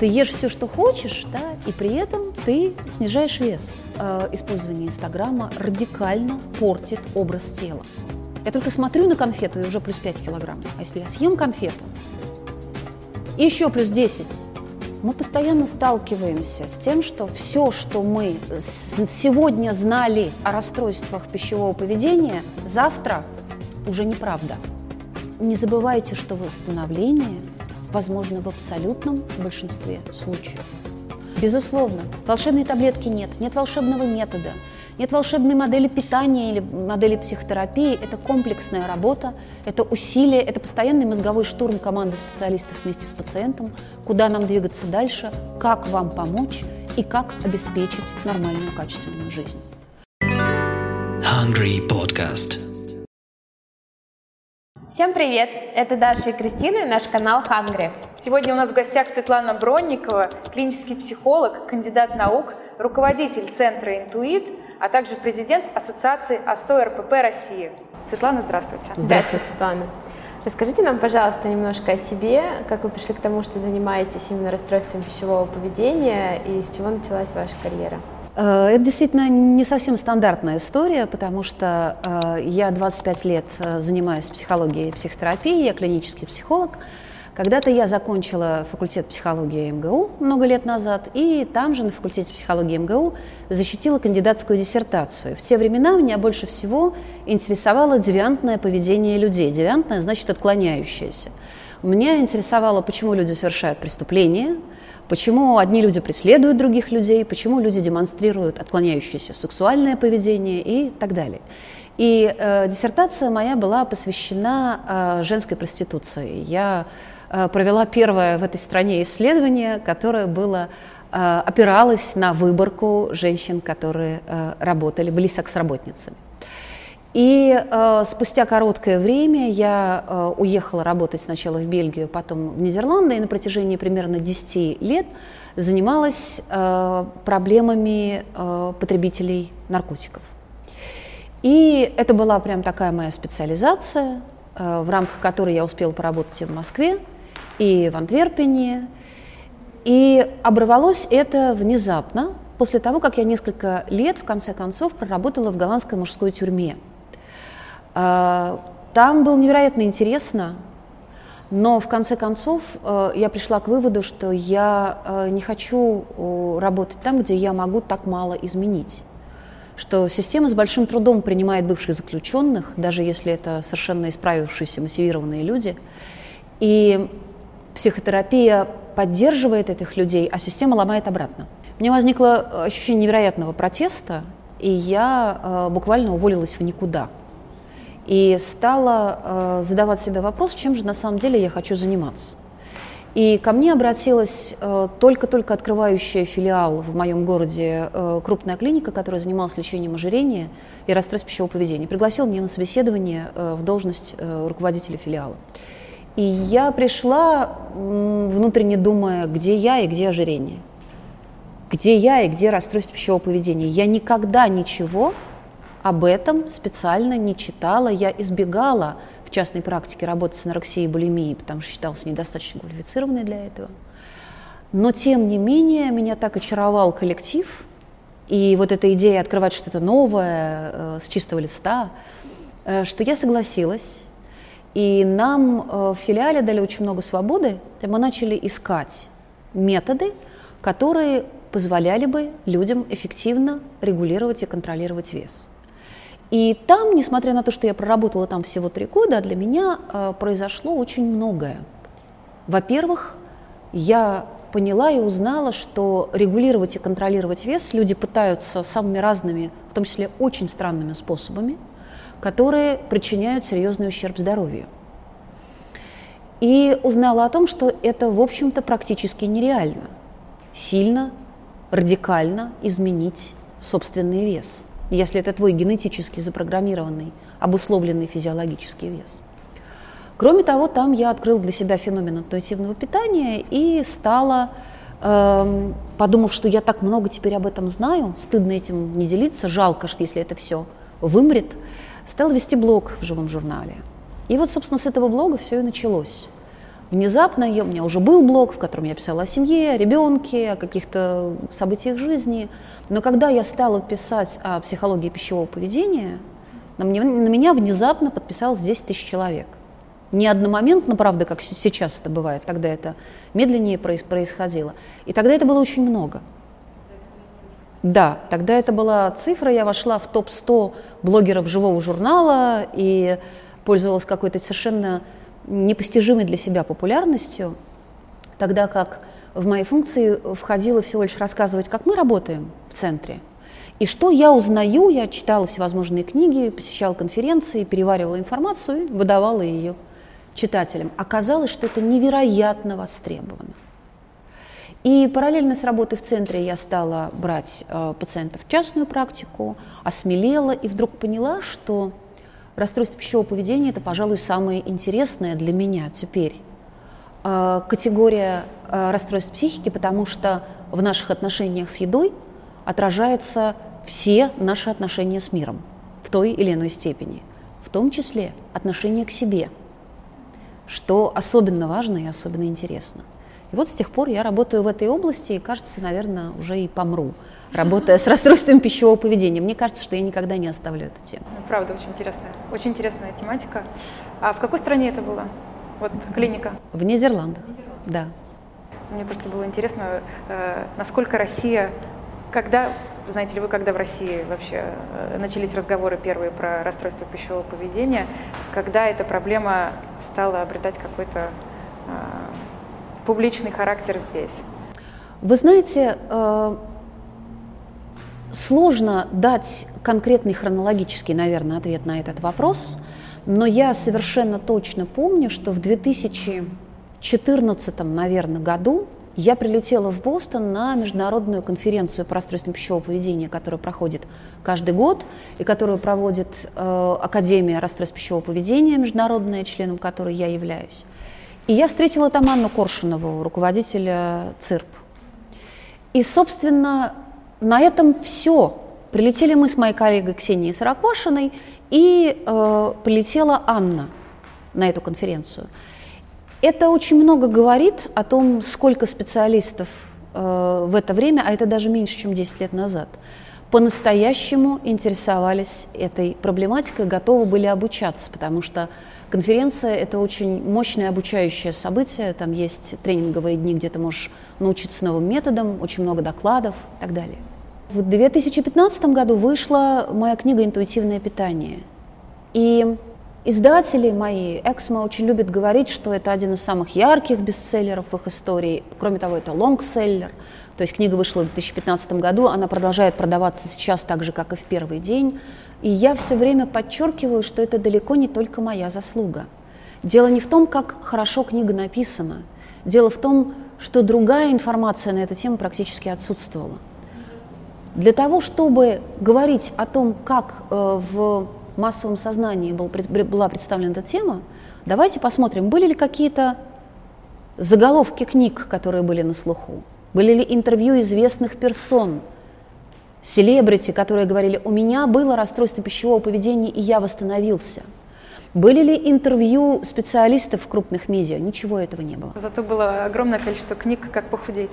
Ты ешь все, что хочешь, да, и при этом ты снижаешь вес. Э, использование Инстаграма радикально портит образ тела. Я только смотрю на конфету и уже плюс 5 килограмм. А если я съем конфету, еще плюс 10, мы постоянно сталкиваемся с тем, что все, что мы сегодня знали о расстройствах пищевого поведения, завтра уже неправда. Не забывайте, что восстановление возможно в абсолютном большинстве случаев. Безусловно, волшебной таблетки нет, нет волшебного метода, нет волшебной модели питания или модели психотерапии. Это комплексная работа, это усилие, это постоянный мозговой штурм команды специалистов вместе с пациентом, куда нам двигаться дальше, как вам помочь и как обеспечить нормальную качественную жизнь. Hungry Podcast. Всем привет! Это Даша и Кристина и наш канал Hungry. Сегодня у нас в гостях Светлана Бронникова, клинический психолог, кандидат наук, руководитель Центра «Интуит», а также президент Ассоциации АСО РПП России. Светлана, здравствуйте. Здравствуйте, Светлана. Расскажите нам, пожалуйста, немножко о себе, как вы пришли к тому, что занимаетесь именно расстройством пищевого поведения и с чего началась ваша карьера? Э, это действительно не совсем стандартная история, потому что э, я 25 лет э, занимаюсь психологией и психотерапией, я клинический психолог. Когда-то я закончила факультет психологии МГУ много лет назад, и там же на факультете психологии МГУ защитила кандидатскую диссертацию. В те времена меня больше всего интересовало девиантное поведение людей. Девиантное значит отклоняющееся. Меня интересовало, почему люди совершают преступления, Почему одни люди преследуют других людей, почему люди демонстрируют отклоняющееся сексуальное поведение и так далее. И э, диссертация моя была посвящена э, женской проституции. Я э, провела первое в этой стране исследование, которое было э, опиралось на выборку женщин, которые э, работали, были секс-работницами. И э, спустя короткое время я э, уехала работать сначала в Бельгию, потом в Нидерланды, и на протяжении примерно 10 лет занималась э, проблемами э, потребителей наркотиков. И это была прям такая моя специализация, э, в рамках которой я успела поработать и в Москве, и в Антверпене. И оборвалось это внезапно, после того, как я несколько лет, в конце концов, проработала в голландской мужской тюрьме – там было невероятно интересно, но в конце концов э, я пришла к выводу, что я э, не хочу работать там, где я могу так мало изменить. Что система с большим трудом принимает бывших заключенных, даже если это совершенно исправившиеся мотивированные люди. И психотерапия поддерживает этих людей, а система ломает обратно. Мне возникло ощущение невероятного протеста, и я э, буквально уволилась в никуда – и стала э, задавать себе вопрос, чем же на самом деле я хочу заниматься. И ко мне обратилась э, только-только открывающая филиал в моем городе э, крупная клиника, которая занималась лечением ожирения и расстройств пищевого поведения. Пригласила меня на собеседование э, в должность э, руководителя филиала. И я пришла, внутренне думая, где я и где ожирение. Где я и где расстройство пищевого поведения. Я никогда ничего об этом специально не читала, я избегала в частной практике работать с анорексией и булимией, потому что считалась недостаточно квалифицированной для этого. Но тем не менее меня так очаровал коллектив, и вот эта идея открывать что-то новое э, с чистого листа, э, что я согласилась. И нам э, в филиале дали очень много свободы, и мы начали искать методы, которые позволяли бы людям эффективно регулировать и контролировать вес. И там, несмотря на то, что я проработала там всего три года, для меня э, произошло очень многое. Во-первых, я поняла и узнала, что регулировать и контролировать вес люди пытаются самыми разными, в том числе очень странными способами, которые причиняют серьезный ущерб здоровью. И узнала о том, что это, в общем-то, практически нереально сильно, радикально изменить собственный вес – если это твой генетически запрограммированный, обусловленный физиологический вес. Кроме того, там я открыл для себя феномен интуитивного питания и стала, эм, подумав, что я так много теперь об этом знаю, стыдно этим не делиться, жалко, что если это все вымрет, стала вести блог в живом журнале. И вот, собственно, с этого блога все и началось. Внезапно я, у меня уже был блог, в котором я писала о семье, о ребенке, о каких-то событиях жизни. Но когда я стала писать о психологии пищевого поведения, на меня, на меня внезапно подписалось 10 тысяч человек. Не одномоментно, правда, как сейчас это бывает, тогда это медленнее происходило. И тогда это было очень много. Да, тогда это была цифра, я вошла в топ-100 блогеров живого журнала и пользовалась какой-то совершенно непостижимой для себя популярностью, тогда как в мои функции входило всего лишь рассказывать, как мы работаем в центре. И что я узнаю, я читала всевозможные книги, посещала конференции, переваривала информацию выдавала ее читателям. Оказалось, что это невероятно востребовано. И параллельно с работой в центре я стала брать э, пациентов в частную практику, осмелела и вдруг поняла, что расстройство пищевого поведения – это, пожалуй, самое интересное для меня теперь. Э, категория э, расстройств психики, потому что в наших отношениях с едой отражаются все наши отношения с миром в той или иной степени, в том числе отношение к себе, что особенно важно и особенно интересно – и вот с тех пор я работаю в этой области и, кажется, наверное, уже и помру, работая с расстройством пищевого поведения. Мне кажется, что я никогда не оставлю эту тему. Ну, правда, очень интересная, очень интересная тематика. А в какой стране это было? Вот клиника? В Нидерландах, да. Мне просто было интересно, э, насколько Россия, когда, знаете ли вы, когда в России вообще э, начались разговоры первые про расстройство пищевого поведения, когда эта проблема стала обретать какой-то э, публичный характер здесь? Вы знаете, сложно дать конкретный хронологический, наверное, ответ на этот вопрос, но я совершенно точно помню, что в 2014, наверное, году я прилетела в Бостон на международную конференцию по расстройствам пищевого поведения, которая проходит каждый год и которую проводит э, Академия расстройств пищевого поведения международная, членом которой я являюсь. И я встретила там Анну Коршунову, руководителя ЦИРП. И, собственно, на этом все. Прилетели мы с моей коллегой Ксенией Сороквашиной, и э, прилетела Анна на эту конференцию. Это очень много говорит о том, сколько специалистов э, в это время, а это даже меньше, чем 10 лет назад, по-настоящему интересовались этой проблематикой, готовы были обучаться, потому что Конференция – это очень мощное обучающее событие. Там есть тренинговые дни, где ты можешь научиться новым методам, очень много докладов и так далее. В 2015 году вышла моя книга «Интуитивное питание». И издатели мои, Эксмо, очень любят говорить, что это один из самых ярких бестселлеров в их истории. Кроме того, это лонгселлер. То есть книга вышла в 2015 году, она продолжает продаваться сейчас так же, как и в первый день. И я все время подчеркиваю, что это далеко не только моя заслуга. Дело не в том, как хорошо книга написана. Дело в том, что другая информация на эту тему практически отсутствовала. Для того, чтобы говорить о том, как э, в массовом сознании был, была представлена эта тема, давайте посмотрим, были ли какие-то заголовки книг, которые были на слуху, были ли интервью известных персон, селебрити, которые говорили, у меня было расстройство пищевого поведения, и я восстановился. Были ли интервью специалистов в крупных медиа? Ничего этого не было. Зато было огромное количество книг «Как похудеть».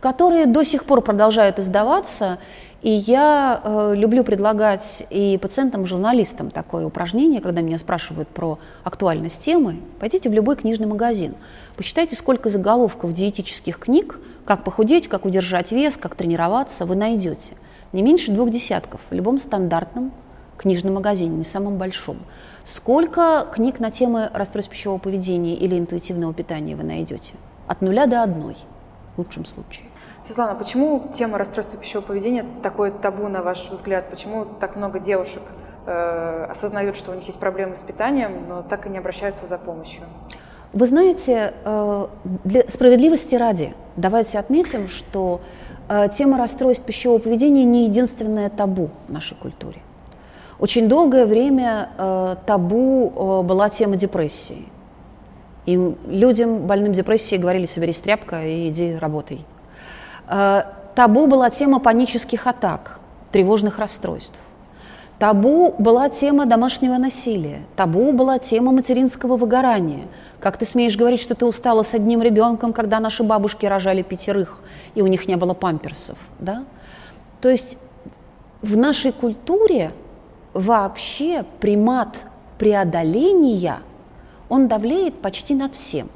Которые до сих пор продолжают издаваться, и я э, люблю предлагать и пациентам, и журналистам такое упражнение, когда меня спрашивают про актуальность темы. Пойдите в любой книжный магазин, посчитайте, сколько заголовков диетических книг, как похудеть, как удержать вес, как тренироваться, вы найдете не меньше двух десятков в любом стандартном книжном магазине, не самом большом. Сколько книг на темы расстройств пищевого поведения или интуитивного питания вы найдете? От нуля до одной, в лучшем случае. Светлана, почему тема расстройства пищевого поведения такое табу, на ваш взгляд? Почему так много девушек э, осознают, что у них есть проблемы с питанием, но так и не обращаются за помощью? Вы знаете, э, для справедливости ради, давайте отметим, что тема расстройств пищевого поведения не единственное табу в нашей культуре. Очень долгое время э, табу э, была тема депрессии. И людям, больным депрессией, говорили, соберись тряпка и иди работай. Э, табу была тема панических атак, тревожных расстройств. Табу была тема домашнего насилия, табу была тема материнского выгорания. Как ты смеешь говорить, что ты устала с одним ребенком, когда наши бабушки рожали пятерых, и у них не было памперсов, да? То есть в нашей культуре вообще примат преодоления, он давлеет почти над всем.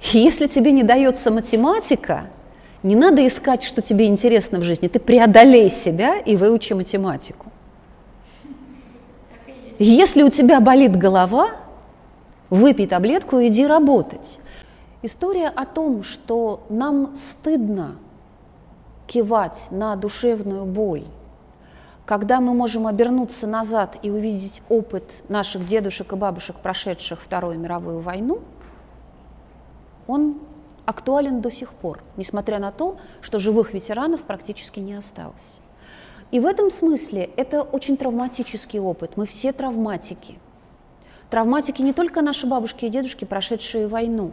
Если тебе не дается математика, не надо искать, что тебе интересно в жизни. Ты преодолей себя и выучи математику. Если у тебя болит голова, выпей таблетку и иди работать. История о том, что нам стыдно кивать на душевную боль, когда мы можем обернуться назад и увидеть опыт наших дедушек и бабушек, прошедших Вторую мировую войну, он актуален до сих пор, несмотря на то, что живых ветеранов практически не осталось. И в этом смысле это очень травматический опыт. Мы все травматики. Травматики не только наши бабушки и дедушки, прошедшие войну.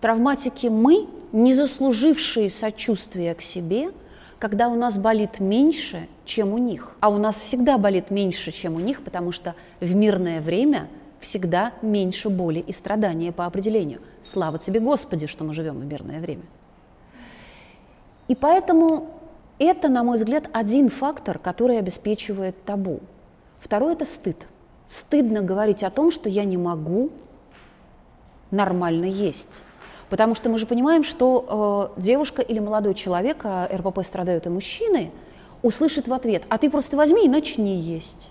Травматики мы, не заслужившие сочувствия к себе, когда у нас болит меньше, чем у них. А у нас всегда болит меньше, чем у них, потому что в мирное время всегда меньше боли и страдания по определению. Слава тебе, Господи, что мы живем в мирное время. И поэтому это, на мой взгляд, один фактор, который обеспечивает табу. Второй – это стыд. Стыдно говорить о том, что я не могу нормально есть. Потому что мы же понимаем, что э, девушка или молодой человек, а РПП страдают и мужчины, услышит в ответ, а ты просто возьми и начни есть.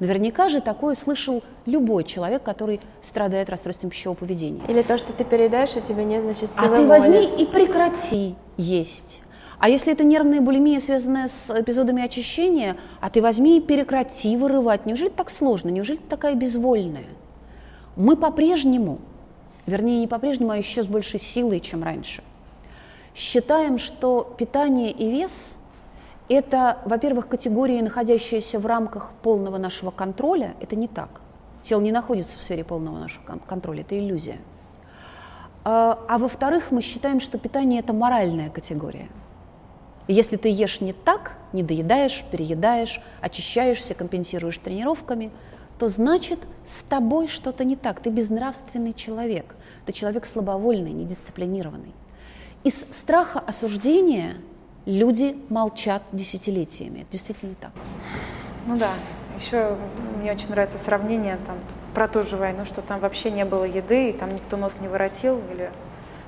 Наверняка же такое слышал любой человек, который страдает расстройством пищевого поведения. Или то, что ты передаешь, у тебя нет, значит, силы А ты возьми и прекрати есть. А если это нервная булимия, связанная с эпизодами очищения, а ты возьми и прекрати вырывать. Неужели так сложно? Неужели ты такая безвольная? Мы по-прежнему, вернее не по-прежнему, а еще с большей силой, чем раньше, считаем, что питание и вес – это, во-первых, категории, находящиеся в рамках полного нашего контроля. Это не так. Тело не находится в сфере полного нашего контроля, это иллюзия. А, а во-вторых, мы считаем, что питание – это моральная категория. если ты ешь не так, не доедаешь, переедаешь, очищаешься, компенсируешь тренировками, то значит с тобой что-то не так. Ты безнравственный человек. Ты человек слабовольный, недисциплинированный. Из страха осуждения – люди молчат десятилетиями. Это действительно так. Ну да. Еще мне очень нравится сравнение там, про ту же войну, что там вообще не было еды, и там никто нос не воротил, или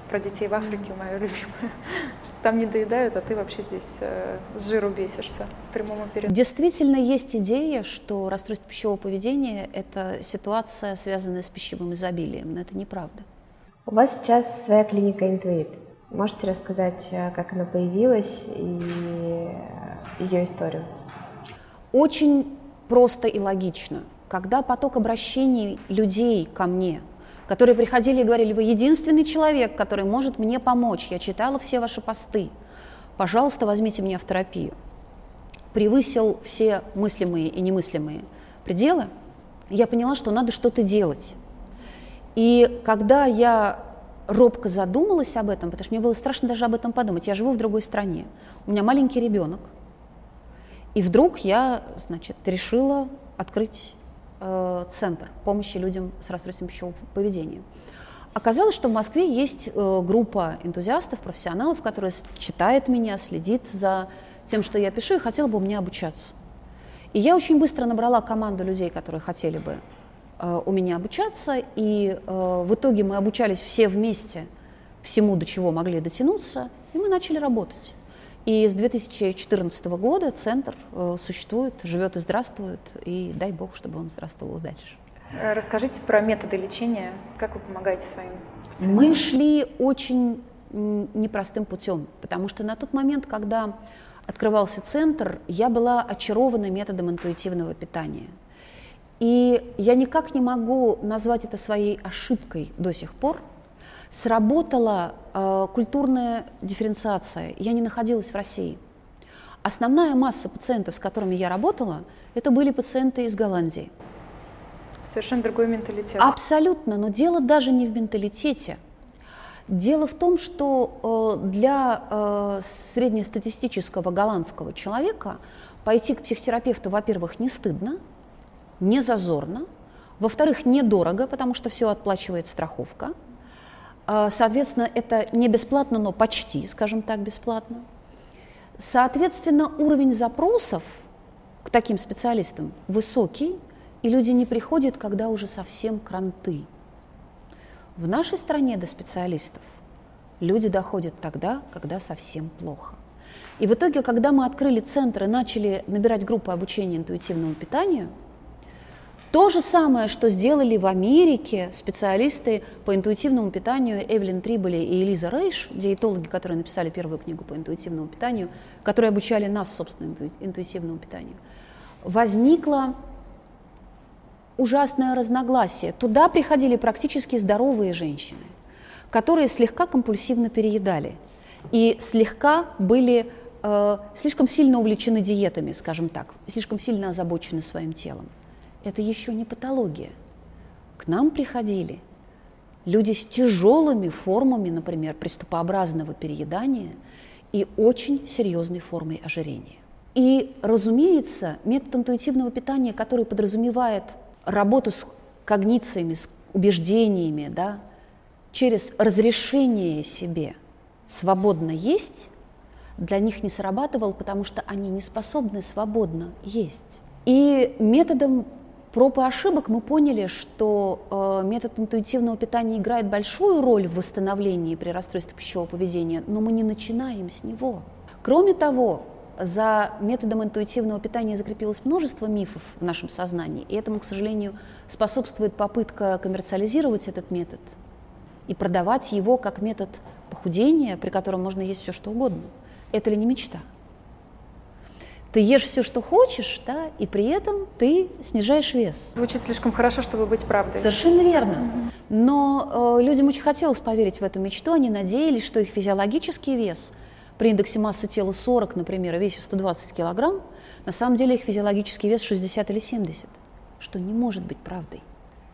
про детей в Африке, мое любимое, что там не доедают, а ты вообще здесь э, с жиру бесишься в прямом эфире. Действительно есть идея, что расстройство пищевого поведения – это ситуация, связанная с пищевым изобилием, но это неправда. У вас сейчас своя клиника «Интуит». Можете рассказать, э, как она появилась и ее историю? Очень просто и логично. Когда поток обращений людей ко мне, которые приходили и говорили, вы единственный человек, который может мне помочь, я читала все ваши посты, пожалуйста, возьмите меня в терапию, превысил все мыслимые и немыслимые пределы, я поняла, что надо что-то делать. И когда я робко задумалась об этом, потому что мне было страшно даже об этом подумать. Я живу в другой стране, у меня маленький ребенок, и вдруг я, значит, решила открыть э, центр помощи людям с расстройством пищевого поведения. Оказалось, что в Москве есть э, группа энтузиастов, профессионалов, которая читает меня, следит за тем, что я пишу, и хотела бы у меня обучаться. И я очень быстро набрала команду людей, которые хотели бы у меня обучаться, и э, в итоге мы обучались все вместе всему, до чего могли дотянуться, и мы начали работать. И с 2014 года центр э, существует, живет и здравствует, и дай бог, чтобы он здравствовал дальше. Расскажите про методы лечения, как вы помогаете своим пациентам? Мы шли очень непростым путем, потому что на тот момент, когда открывался центр, я была очарована методом интуитивного питания – и я никак не могу назвать это своей ошибкой до сих пор. Сработала э, культурная дифференциация. Я не находилась в России. Основная масса пациентов, с которыми я работала, это были пациенты из Голландии. Совершенно другой менталитет. Абсолютно, но дело даже не в менталитете. Дело в том, что э, для э, среднестатистического голландского человека пойти к психотерапевту, во-первых, не стыдно, не зазорно, во-вторых, недорого, потому что все отплачивает страховка. А, соответственно, это не бесплатно, но почти, скажем так, бесплатно. Соответственно, уровень запросов к таким специалистам высокий, и люди не приходят, когда уже совсем кранты. В нашей стране до специалистов люди доходят тогда, когда совсем плохо. И в итоге, когда мы открыли центр и начали набирать группы обучения интуитивному питанию – то же самое, что сделали в Америке специалисты по интуитивному питанию Эвелин Триболи и Элиза Рейш, диетологи, которые написали первую книгу по интуитивному питанию, которые обучали нас, собственно, интуитивному питанию. Возникло ужасное разногласие. Туда приходили практически здоровые женщины, которые слегка компульсивно переедали и слегка были э, слишком сильно увлечены диетами, скажем так, слишком сильно озабочены своим телом это еще не патология. К нам приходили люди с тяжелыми формами, например, приступообразного переедания и очень серьезной формой ожирения. И, разумеется, метод интуитивного питания, который подразумевает работу с когнициями, с убеждениями, да, через разрешение себе свободно есть, для них не срабатывал, потому что они не способны свободно есть. И методом проб и ошибок мы поняли, что э, метод интуитивного питания играет большую роль в восстановлении при расстройстве пищевого поведения, но мы не начинаем с него. Кроме того, за методом интуитивного питания закрепилось множество мифов в нашем сознании, и этому, к сожалению, способствует попытка коммерциализировать этот метод и продавать его как метод похудения, при котором можно есть все, что угодно. Это ли не мечта? Ты ешь все, что хочешь, да, и при этом ты снижаешь вес. Звучит слишком хорошо, чтобы быть правдой. Совершенно верно. Но э, людям очень хотелось поверить в эту мечту, они надеялись, что их физиологический вес при индексе массы тела 40, например, и весе 120 килограмм, на самом деле их физиологический вес 60 или 70, что не может быть правдой.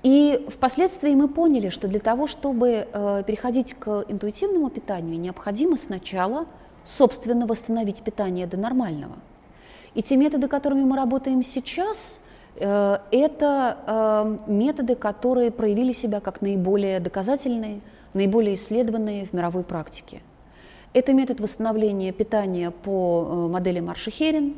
И впоследствии мы поняли, что для того, чтобы э, переходить к интуитивному питанию, необходимо сначала собственно восстановить питание до нормального – и те методы, которыми мы работаем сейчас, э, это э, методы, которые проявили себя как наиболее доказательные, наиболее исследованные в мировой практике. Это метод восстановления питания по э, модели Марши-Херин,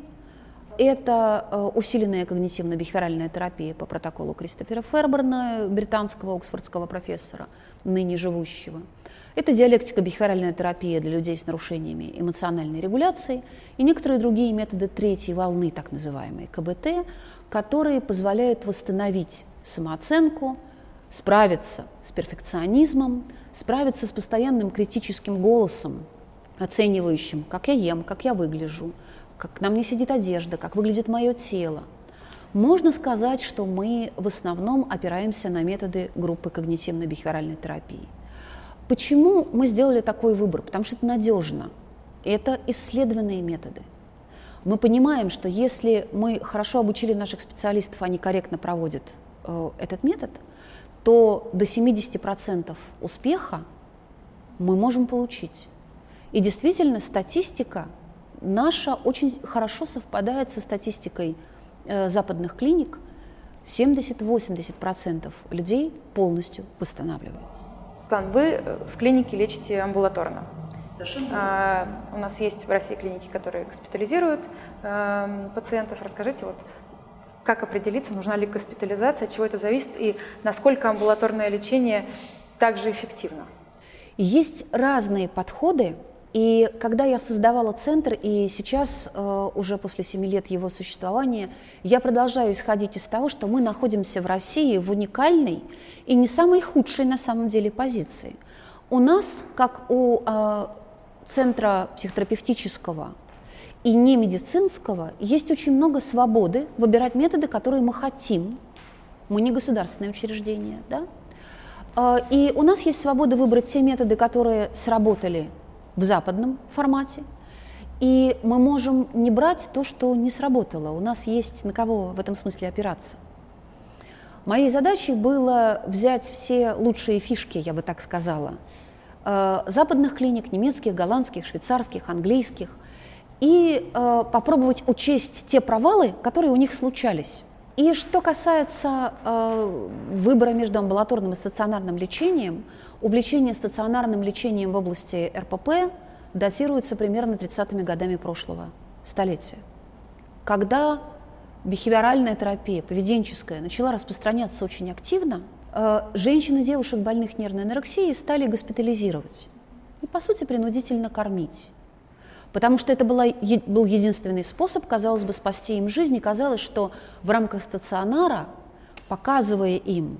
это усиленная когнитивно-бихевиоральная терапия по протоколу Кристофера Ферберна, британского оксфордского профессора, ныне живущего – это диалектика-бихевиоральная терапия для людей с нарушениями эмоциональной регуляции и некоторые другие методы третьей волны, так называемые КБТ, которые позволяют восстановить самооценку, справиться с перфекционизмом, справиться с постоянным критическим голосом, оценивающим, как я ем, как я выгляжу, как на мне сидит одежда, как выглядит мое тело. Можно сказать, что мы в основном опираемся на методы группы когнитивно-бихевиоральной терапии – Почему мы сделали такой выбор? Потому что это надежно. Это исследованные методы. Мы понимаем, что если мы хорошо обучили наших специалистов, они корректно проводят э, этот метод, то до 70% успеха мы можем получить. И действительно, статистика наша очень хорошо совпадает со статистикой э, западных клиник. 70-80% людей полностью восстанавливаются. Стан, вы э, в клинике лечите амбулаторно. Совершенно. А, у нас есть в России клиники, которые госпитализируют а, пациентов. Расскажите, вот, как определиться, нужна ли госпитализация, от чего это зависит и насколько амбулаторное лечение также эффективно? Есть разные подходы и когда я создавала центр, и сейчас, э, уже после семи лет его существования, я продолжаю исходить из того, что мы находимся в России в уникальной и не самой худшей на самом деле позиции. У нас, как у э, центра психотерапевтического и не медицинского, есть очень много свободы выбирать методы, которые мы хотим. Мы не государственное учреждение, да? Э, и у нас есть свобода выбрать те методы, которые сработали в западном формате. И мы можем не брать то, что не сработало. У нас есть на кого в этом смысле опираться. Моей задачей было взять все лучшие фишки, я бы так сказала, э, западных клиник, немецких, голландских, швейцарских, английских, и э, попробовать учесть те провалы, которые у них случались. И что касается э, выбора между амбулаторным и стационарным лечением, увлечение стационарным лечением в области РПП датируется примерно 30-ми годами прошлого столетия, когда бихевиоральная терапия, поведенческая, начала распространяться очень активно, э, женщин и девушек, больных нервной анорексией, стали госпитализировать и, по сути, принудительно кормить. Потому что это была, был единственный способ, казалось бы, спасти им жизнь. И казалось, что в рамках стационара, показывая им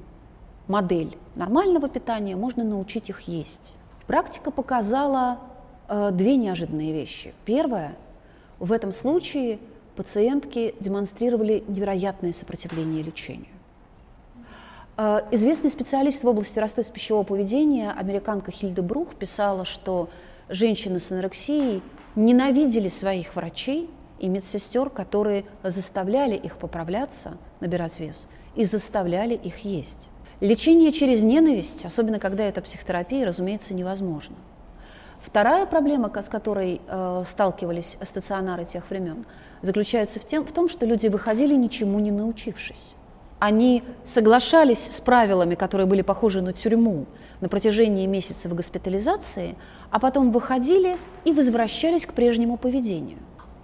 модель нормального питания, можно научить их есть. Практика показала э, две неожиданные вещи. Первое, в этом случае пациентки демонстрировали невероятное сопротивление лечению. Э, известный специалист в области расстройств пищевого поведения, американка Хильда Брух, писала, что женщины с анорексией ненавидели своих врачей и медсестер, которые заставляли их поправляться, набирать вес, и заставляли их есть. Лечение через ненависть, особенно когда это психотерапия, разумеется, невозможно. Вторая проблема, с которой э, сталкивались стационары тех времен, заключается в, тем, в том, что люди выходили ничему не научившись. Они соглашались с правилами, которые были похожи на тюрьму, на протяжении месяцев госпитализации, а потом выходили и возвращались к прежнему поведению.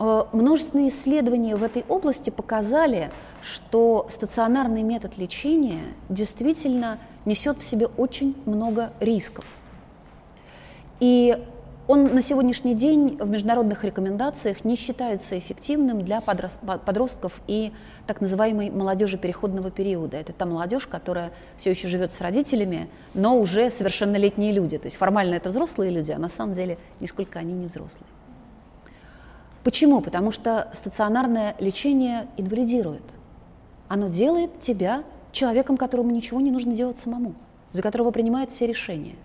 Э, множественные исследования в этой области показали, что стационарный метод лечения действительно несет в себе очень много рисков. И он на сегодняшний день в международных рекомендациях не считается эффективным для подростков и так называемой молодежи переходного периода. Это та молодежь, которая все еще живет с родителями, но уже совершеннолетние люди. То есть формально это взрослые люди, а на самом деле нисколько они не взрослые. Почему? Потому что стационарное лечение инвалидирует. Оно делает тебя человеком, которому ничего не нужно делать самому, за которого принимают все решения.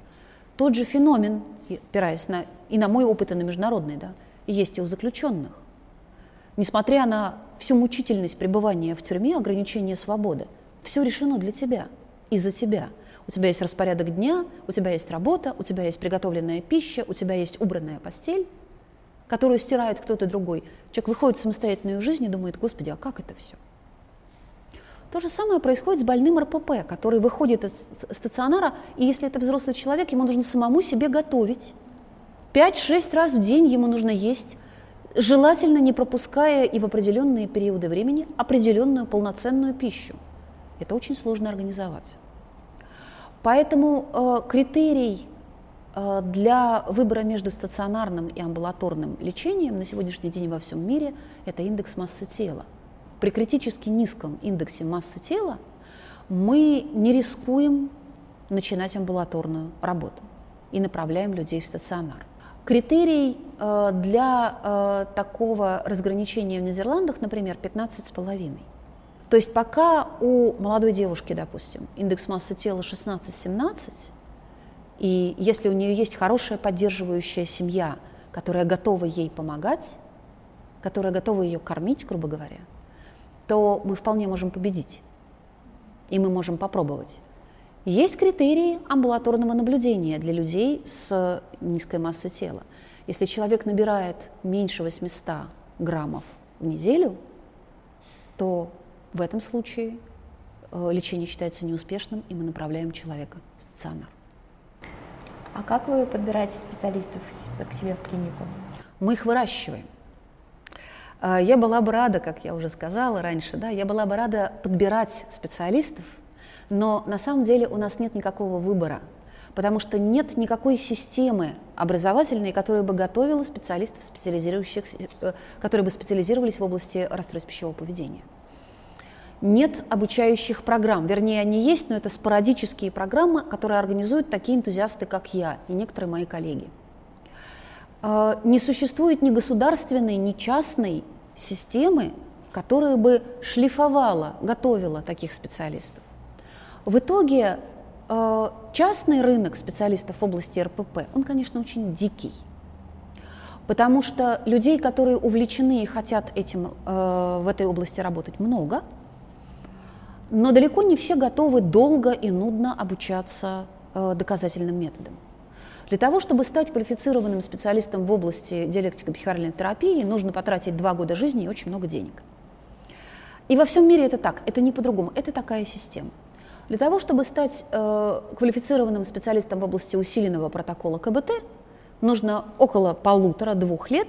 Тот же феномен, опираясь на и на мой опыт, и на международный, да, есть и у заключенных. Несмотря на всю мучительность пребывания в тюрьме, ограничение свободы, все решено для тебя и за тебя. У тебя есть распорядок дня, у тебя есть работа, у тебя есть приготовленная пища, у тебя есть убранная постель, которую стирает кто-то другой. Человек выходит в самостоятельную жизнь и думает, господи, а как это все? То же самое происходит с больным РПП, который выходит из стационара, и если это взрослый человек, ему нужно самому себе готовить, 5-6 раз в день ему нужно есть, желательно не пропуская и в определенные периоды времени определенную полноценную пищу. Это очень сложно организовать. Поэтому э, критерий для выбора между стационарным и амбулаторным лечением на сегодняшний день во всем мире – это индекс массы тела. При критически низком индексе массы тела мы не рискуем начинать амбулаторную работу и направляем людей в стационар. Критерий э, для э, такого разграничения в Нидерландах, например, 15,5. То есть пока у молодой девушки, допустим, индекс массы тела 16-17, и если у нее есть хорошая поддерживающая семья, которая готова ей помогать, которая готова ее кормить, грубо говоря, то мы вполне можем победить. И мы можем попробовать. Есть критерии амбулаторного наблюдения для людей с низкой массой тела. Если человек набирает меньше 800 граммов в неделю, то в этом случае э, лечение считается неуспешным, и мы направляем человека в стационар. А как вы подбираете специалистов к себе в клинику? Мы их выращиваем. Э, я была бы рада, как я уже сказала раньше, да, я была бы рада подбирать специалистов, но на самом деле у нас нет никакого выбора, потому что нет никакой системы образовательной, которая бы готовила специалистов, специализирующих, э, которые бы специализировались в области расстройств пищевого поведения. Нет обучающих программ, вернее, они есть, но это спорадические программы, которые организуют такие энтузиасты, как я и некоторые мои коллеги. Э, не существует ни государственной, ни частной системы, которая бы шлифовала, готовила таких специалистов. В итоге э, частный рынок специалистов в области РПП, он, конечно, очень дикий. Потому что людей, которые увлечены и хотят этим, э, в этой области работать, много, но далеко не все готовы долго и нудно обучаться э, доказательным методам. Для того, чтобы стать квалифицированным специалистом в области диалектико-бихевиоральной терапии, нужно потратить два года жизни и очень много денег. И во всем мире это так, это не по-другому, это такая система. Для того, чтобы стать э, квалифицированным специалистом в области усиленного протокола КБТ, нужно около полутора-двух лет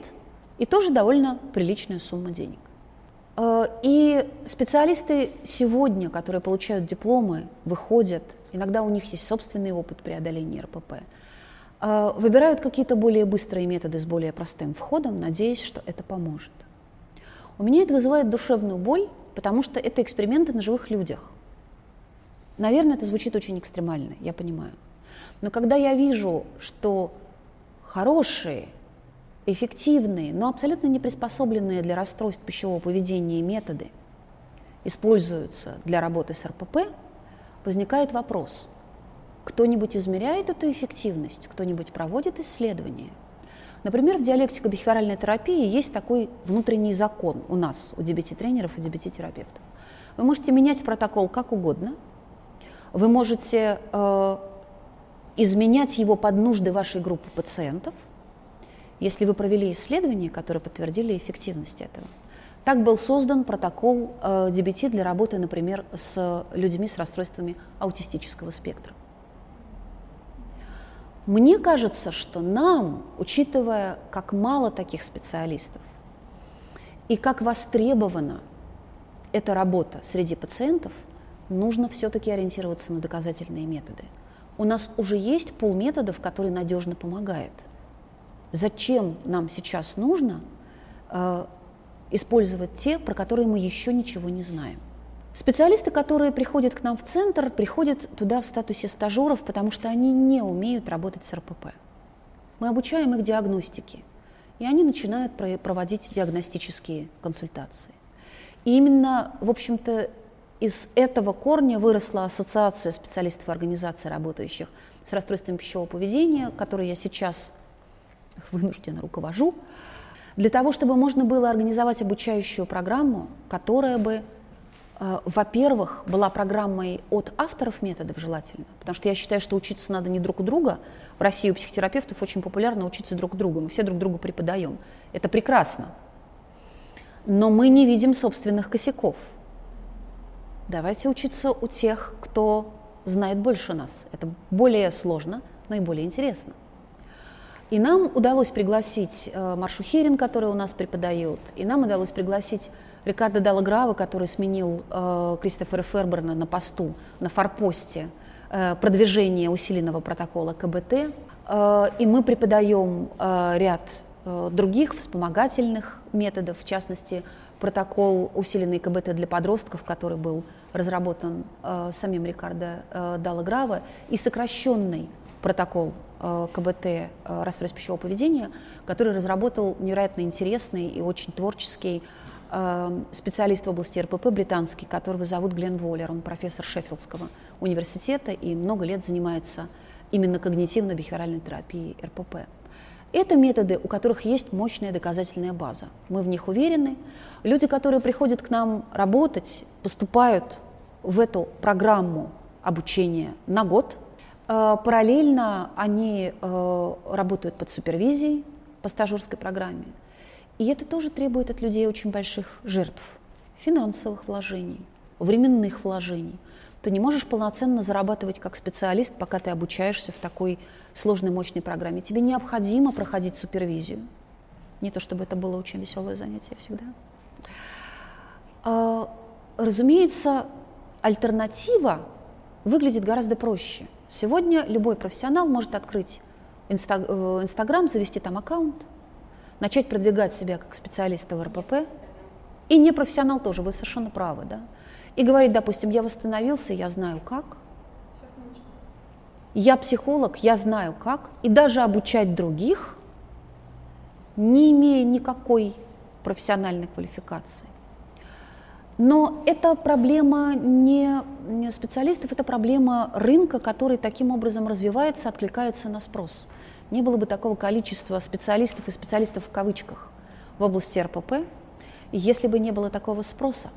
и тоже довольно приличная сумма денег. Э, и специалисты сегодня, которые получают дипломы, выходят, иногда у них есть собственный опыт преодоления РПП, э, выбирают какие-то более быстрые методы с более простым входом, надеясь, что это поможет. У меня это вызывает душевную боль, потому что это эксперименты на живых людях. Наверное, это звучит очень экстремально, я понимаю. Но когда я вижу, что хорошие, эффективные, но абсолютно не приспособленные для расстройств пищевого поведения методы используются для работы с РПП, возникает вопрос, кто-нибудь измеряет эту эффективность, кто-нибудь проводит исследования? Например, в диалектико-бихевиоральной терапии есть такой внутренний закон у нас, у DBT-тренеров и DBT-терапевтов. Вы можете менять протокол как угодно, вы можете э, изменять его под нужды вашей группы пациентов, если вы провели исследования, которые подтвердили эффективность этого. Так был создан протокол э, DBT для работы, например, с людьми с расстройствами аутистического спектра. Мне кажется, что нам, учитывая, как мало таких специалистов и как востребована эта работа среди пациентов, нужно все-таки ориентироваться на доказательные методы. У нас уже есть пол методов, который надежно помогает. Зачем нам сейчас нужно э, использовать те, про которые мы еще ничего не знаем? Специалисты, которые приходят к нам в центр, приходят туда в статусе стажеров, потому что они не умеют работать с РПП. Мы обучаем их диагностике, и они начинают проводить диагностические консультации. И именно, в общем-то, из этого корня выросла ассоциация специалистов и организаций, работающих с расстройством пищевого поведения, которой я сейчас вынужденно руковожу, для того, чтобы можно было организовать обучающую программу, которая бы, э, во-первых, была программой от авторов методов желательно, потому что я считаю, что учиться надо не друг у друга. В России у психотерапевтов очень популярно учиться друг у друга, мы все друг другу преподаем. Это прекрасно. Но мы не видим собственных косяков – Давайте учиться у тех, кто знает больше нас. Это более сложно, но и более интересно. И нам удалось пригласить э, Маршу Херин, который у нас преподает, и нам удалось пригласить Рикардо Даллаграва, который сменил э, Кристофера Ферберна на посту, на форпосте э, продвижения усиленного протокола КБТ. Э, и мы преподаем э, ряд э, других вспомогательных методов, в частности, протокол усиленный КБТ для подростков, который был разработан э, самим Рикардо э, Далла и сокращенный протокол КБТ э, расстройств пищевого поведения, который разработал невероятно интересный и очень творческий э, специалист в области РПП британский, которого зовут Глен Воллер. Он профессор Шеффилдского университета и много лет занимается именно когнитивно-бихевиоральной терапией РПП. Это методы, у которых есть мощная доказательная база. Мы в них уверены. Люди, которые приходят к нам работать, поступают в эту программу обучения на год. Э, параллельно они э, работают под супервизией по стажерской программе. И это тоже требует от людей очень больших жертв, финансовых вложений, временных вложений. Ты не можешь полноценно зарабатывать как специалист, пока ты обучаешься в такой сложной, мощной программе. Тебе необходимо проходить супервизию. Не то чтобы это было очень веселое занятие всегда. А, разумеется, альтернатива выглядит гораздо проще. Сегодня любой профессионал может открыть э, Инстаграм, завести там аккаунт, начать продвигать себя как специалиста в РПП. И не профессионал тоже, вы совершенно правы, да и говорить, допустим, я восстановился, я знаю как, я психолог, я знаю как, и даже обучать других, не имея никакой профессиональной квалификации. Но это проблема не специалистов, это проблема рынка, который таким образом развивается, откликается на спрос. Не было бы такого количества специалистов и специалистов в кавычках в области РПП, если бы не было такого спроса.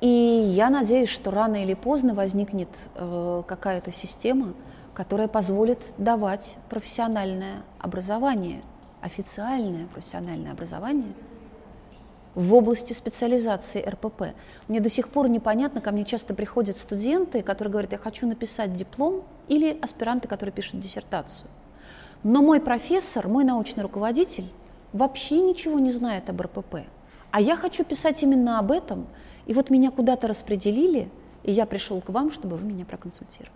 И я надеюсь, что рано или поздно возникнет э, какая-то система, которая позволит давать профессиональное образование, официальное профессиональное образование в области специализации РПП. Мне до сих пор непонятно, ко мне часто приходят студенты, которые говорят, я хочу написать диплом, или аспиранты, которые пишут диссертацию. Но мой профессор, мой научный руководитель вообще ничего не знает об РПП. А я хочу писать именно об этом, и вот меня куда-то распределили, и я пришел к вам, чтобы вы меня проконсультировали.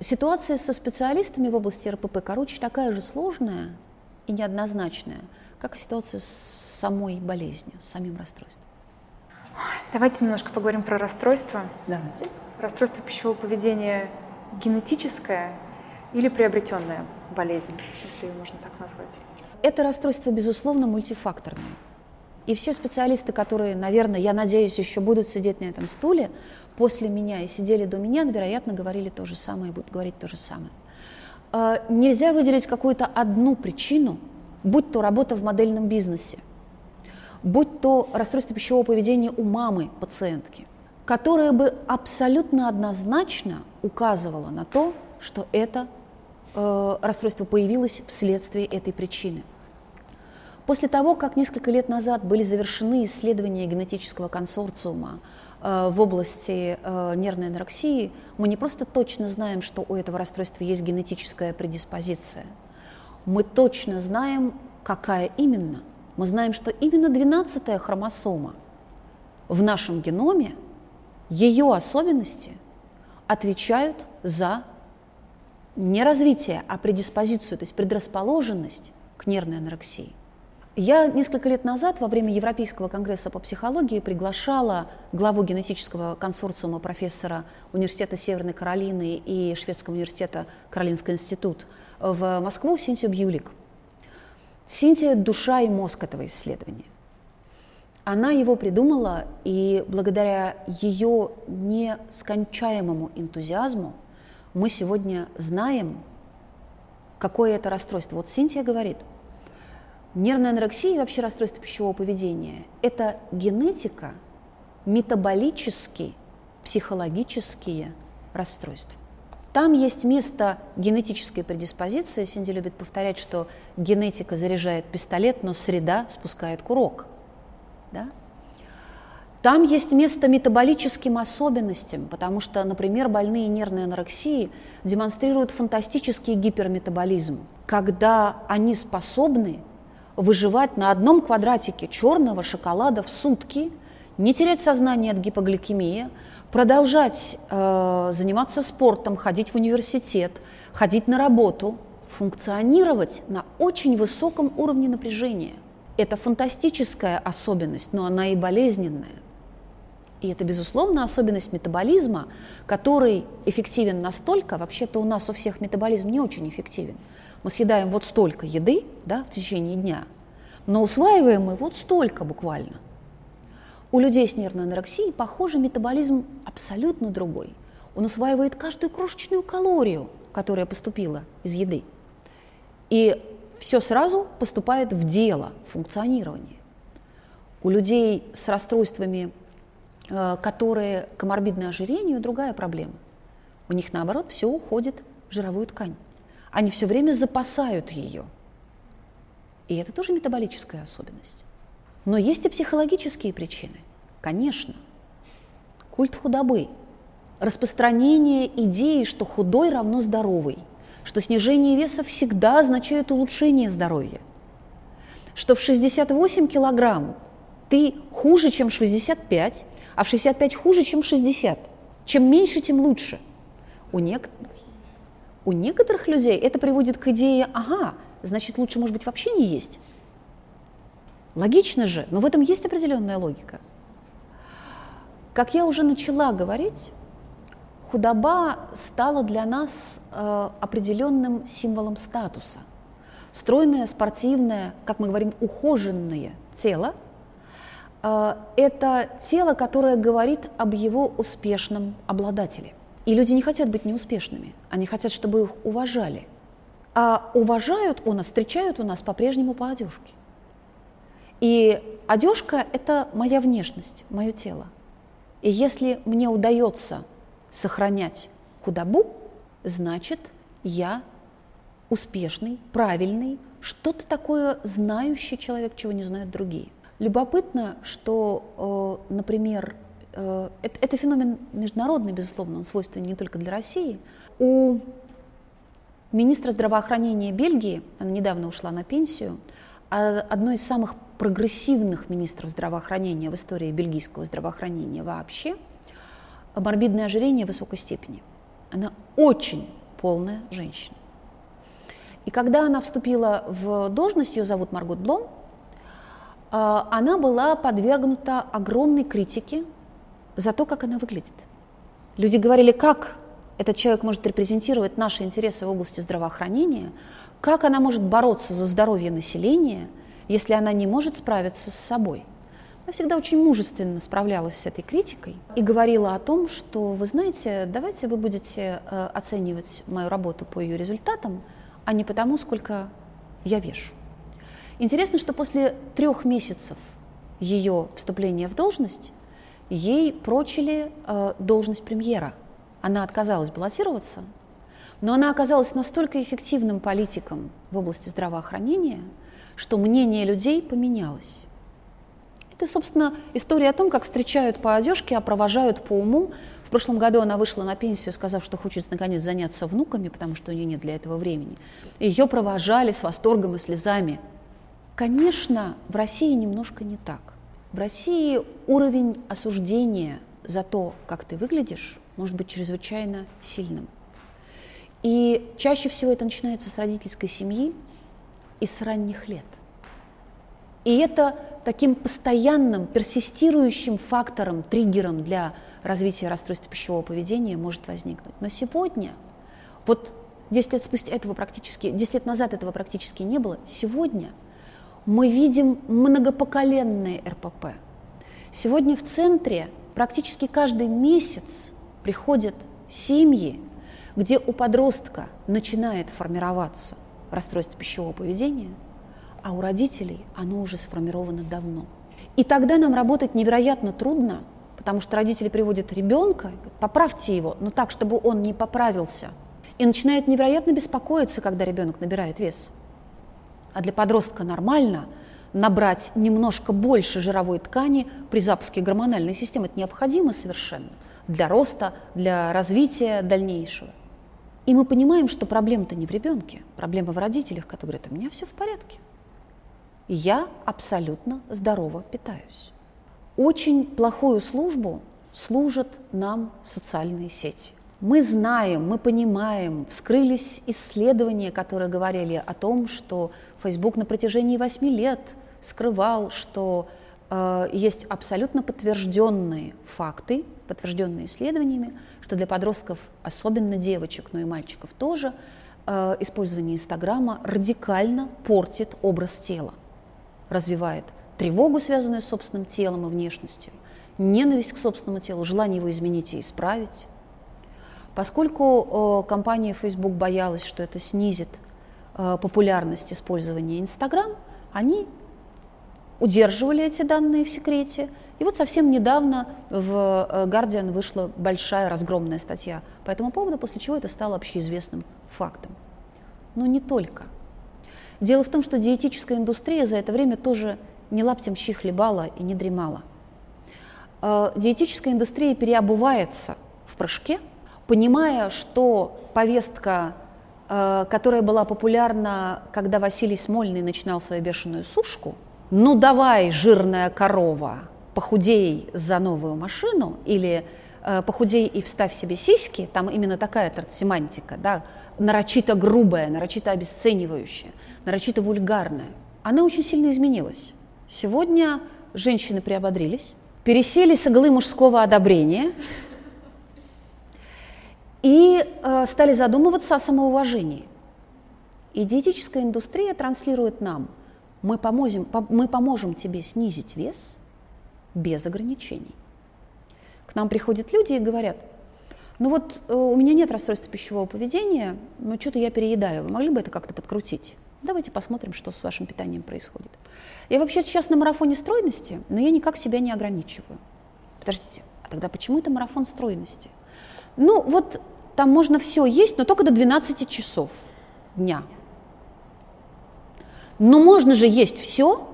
Ситуация со специалистами в области РПП, короче, такая же сложная и неоднозначная, как и ситуация с самой болезнью, с самим расстройством. Давайте немножко поговорим про расстройство. Давайте. Расстройство пищевого поведения генетическое или приобретенная болезнь, если ее можно так назвать? Это расстройство, безусловно, мультифакторное. И все специалисты, которые, наверное, я надеюсь, еще будут сидеть на этом стуле после меня и сидели до меня, вероятно, говорили то же самое и будут говорить то же самое. А, нельзя выделить какую-то одну причину, будь то работа в модельном бизнесе, будь то расстройство пищевого поведения у мамы пациентки, которое бы абсолютно однозначно указывало на то, что это э, расстройство появилось вследствие этой причины. После того, как несколько лет назад были завершены исследования генетического консорциума э, в области э, нервной анорексии, мы не просто точно знаем, что у этого расстройства есть генетическая предиспозиция, мы точно знаем, какая именно. Мы знаем, что именно 12-я хромосома в нашем геноме, ее особенности отвечают за не развитие, а предиспозицию, то есть предрасположенность к нервной анорексии. Я несколько лет назад во время Европейского конгресса по психологии приглашала главу генетического консорциума профессора Университета Северной Каролины и Шведского университета Каролинский институт в Москву Синтию Бьюлик. Синтия – душа и мозг этого исследования. Она его придумала, и благодаря ее нескончаемому энтузиазму мы сегодня знаем, какое это расстройство. Вот Синтия говорит – Нервная анорексия и вообще расстройство пищевого поведения – это генетика, метаболические, психологические расстройства. Там есть место генетической предиспозиции. Синди любит повторять, что генетика заряжает пистолет, но среда спускает курок. Да? Там есть место метаболическим особенностям, потому что, например, больные нервной анорексией демонстрируют фантастический гиперметаболизм, когда они способны выживать на одном квадратике черного шоколада в сутки, не терять сознание от гипогликемии, продолжать э, заниматься спортом, ходить в университет, ходить на работу, функционировать на очень высоком уровне напряжения. Это фантастическая особенность, но она и болезненная. И это, безусловно, особенность метаболизма, который эффективен настолько, вообще-то у нас у всех метаболизм не очень эффективен – мы съедаем вот столько еды да, в течение дня, но усваиваем мы вот столько буквально. У людей с нервной анорексией, похоже, метаболизм абсолютно другой. Он усваивает каждую крошечную калорию, которая поступила из еды. И все сразу поступает в дело, в функционирование. У людей с расстройствами, э, которые коморбидны ожирению, другая проблема. У них, наоборот, все уходит в жировую ткань. Они все время запасают ее. И это тоже метаболическая особенность. Но есть и психологические причины. Конечно. Культ худобы. Распространение идеи, что худой равно здоровый. Что снижение веса всегда означает улучшение здоровья. Что в 68 килограмм ты хуже, чем 65, а в 65 хуже, чем 60. Чем меньше, тем лучше. У некоторых у некоторых людей это приводит к идее, ага, значит, лучше, может быть, вообще не есть. Логично же, но в этом есть определенная логика. Как я уже начала говорить, худоба стала для нас э, определенным символом статуса. Стройное, спортивное, как мы говорим, ухоженное тело э, – это тело, которое говорит об его успешном обладателе – и люди не хотят быть неуспешными, они хотят, чтобы их уважали. А уважают у нас, встречают у нас по-прежнему по одежке. И одежка – это моя внешность, мое тело. И если мне удается сохранять худобу, значит, я успешный, правильный, что-то такое знающий человек, чего не знают другие. Любопытно, что, э, например, э, это, это феномен международный, безусловно, он свойственен не только для России. У министра здравоохранения Бельгии, она недавно ушла на пенсию, а одной из самых прогрессивных министров здравоохранения в истории бельгийского здравоохранения вообще, морбидное ожирение высокой степени. Она очень полная женщина. И когда она вступила в должность, ее зовут Маргот Блом, а, она была подвергнута огромной критике за то, как она выглядит. Люди говорили, как этот человек может репрезентировать наши интересы в области здравоохранения, как она может бороться за здоровье населения, если она не может справиться с собой. Она всегда очень мужественно справлялась с этой критикой и говорила о том, что, вы знаете, давайте вы будете э, оценивать мою работу по ее результатам, а не потому, сколько я вешу. Интересно, что после трех месяцев ее вступления в должность ей прочили э, должность премьера. Она отказалась баллотироваться, но она оказалась настолько эффективным политиком в области здравоохранения, что мнение людей поменялось. Это, собственно, история о том, как встречают по одежке, а провожают по уму. В прошлом году она вышла на пенсию, сказав, что хочет наконец заняться внуками, потому что у нее нет для этого времени. Ее провожали с восторгом и слезами. Конечно, в России немножко не так. В России уровень осуждения за то, как ты выглядишь, может быть чрезвычайно сильным. И чаще всего это начинается с родительской семьи и с ранних лет. И это таким постоянным, персистирующим фактором, триггером для развития расстройства пищевого поведения может возникнуть. Но сегодня, вот 10 лет спустя этого практически, 10 лет назад этого практически не было, сегодня мы видим многопоколенные РПП. Сегодня в центре практически каждый месяц приходят семьи, где у подростка начинает формироваться расстройство пищевого поведения – а у родителей оно уже сформировано давно. И тогда нам работать невероятно трудно, потому что родители приводят ребенка, поправьте его, но так, чтобы он не поправился, и начинают невероятно беспокоиться, когда ребенок набирает вес. А для подростка нормально набрать немножко больше жировой ткани при запуске гормональной системы. Это необходимо совершенно для роста, для развития дальнейшего. И мы понимаем, что проблема-то не в ребенке, проблема в родителях, которые говорят, у меня все в порядке я абсолютно здорово питаюсь. Очень плохую службу служат нам социальные сети. Мы знаем, мы понимаем, вскрылись исследования, которые говорили о том, что Facebook на протяжении восьми лет скрывал, что есть абсолютно подтвержденные факты, подтвержденные исследованиями, что для подростков, особенно девочек, но и мальчиков тоже, э, использование Инстаграма радикально портит образ тела развивает тревогу, связанную с собственным телом и внешностью, ненависть к собственному телу, желание его изменить и исправить. Поскольку э, компания Facebook боялась, что это снизит э, популярность использования Instagram, они удерживали эти данные в секрете. И вот совсем недавно в э, Guardian вышла большая разгромная статья по этому поводу, после чего это стало общеизвестным фактом. Но не только. Дело в том, что диетическая индустрия за это время тоже не лаптем щи хлебала и не дремала. Э, диетическая индустрия переобувается в прыжке, понимая, что повестка, э, которая была популярна, когда Василий Смольный начинал свою бешеную сушку, «Ну давай, жирная корова, похудей за новую машину» или Э, похудей и вставь себе сиськи, там именно такая семантика, да, нарочито грубая, нарочито обесценивающая, нарочито вульгарная, она очень сильно изменилась. Сегодня женщины приободрились, пересели с иглы мужского одобрения и э, стали задумываться о самоуважении. И диетическая индустрия транслирует нам, мы поможем, мы поможем тебе снизить вес без ограничений. К нам приходят люди и говорят, ну вот э, у меня нет расстройства пищевого поведения, но что-то я переедаю, вы могли бы это как-то подкрутить? Давайте посмотрим, что с вашим питанием происходит. Я вообще сейчас на марафоне стройности, но я никак себя не ограничиваю. Подождите, а тогда почему это марафон стройности? Ну вот там можно все есть, но только до 12 часов дня. Но можно же есть все.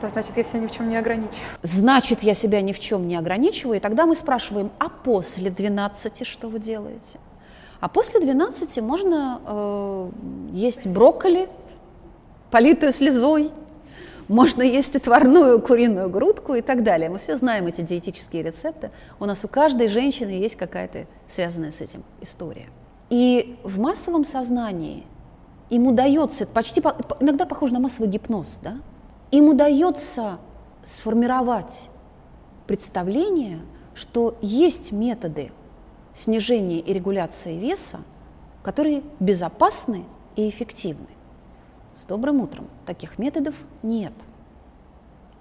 Значит, я себя ни в чем не ограничиваю. Значит, я себя ни в чем не ограничиваю. И тогда мы спрашиваем, а после 12 что вы делаете? А после 12 можно э, есть брокколи, политую слезой, можно есть отварную куриную грудку и так далее. Мы все знаем эти диетические рецепты. У нас у каждой женщины есть какая-то связанная с этим история. И в массовом сознании им удается, почти иногда похоже на массовый гипноз, да? им удается сформировать представление, что есть методы снижения и регуляции веса, которые безопасны и эффективны. С добрым утром. Таких методов нет.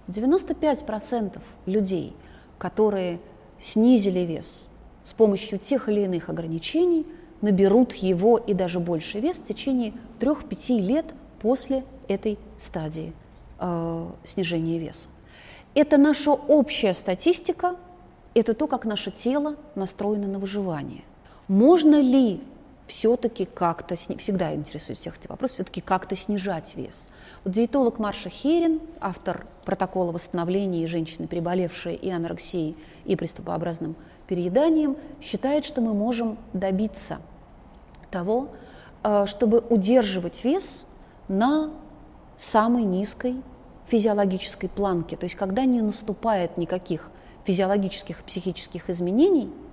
95% людей, которые снизили вес с помощью тех или иных ограничений, наберут его и даже больше вес в течение 3-5 лет после этой стадии э, снижения веса. Это наша общая статистика, это то, как наше тело настроено на выживание. Можно ли все-таки как-то, всегда интересует всех эти вопросы, все-таки как-то снижать вес. Вот диетолог Марша Херин, автор протокола восстановления женщины, переболевшей и анорексией, и приступообразным перееданием, считает, что мы можем добиться того, э, чтобы удерживать вес на самой низкой физиологической планке, то есть когда не наступает никаких физиологических и психических изменений –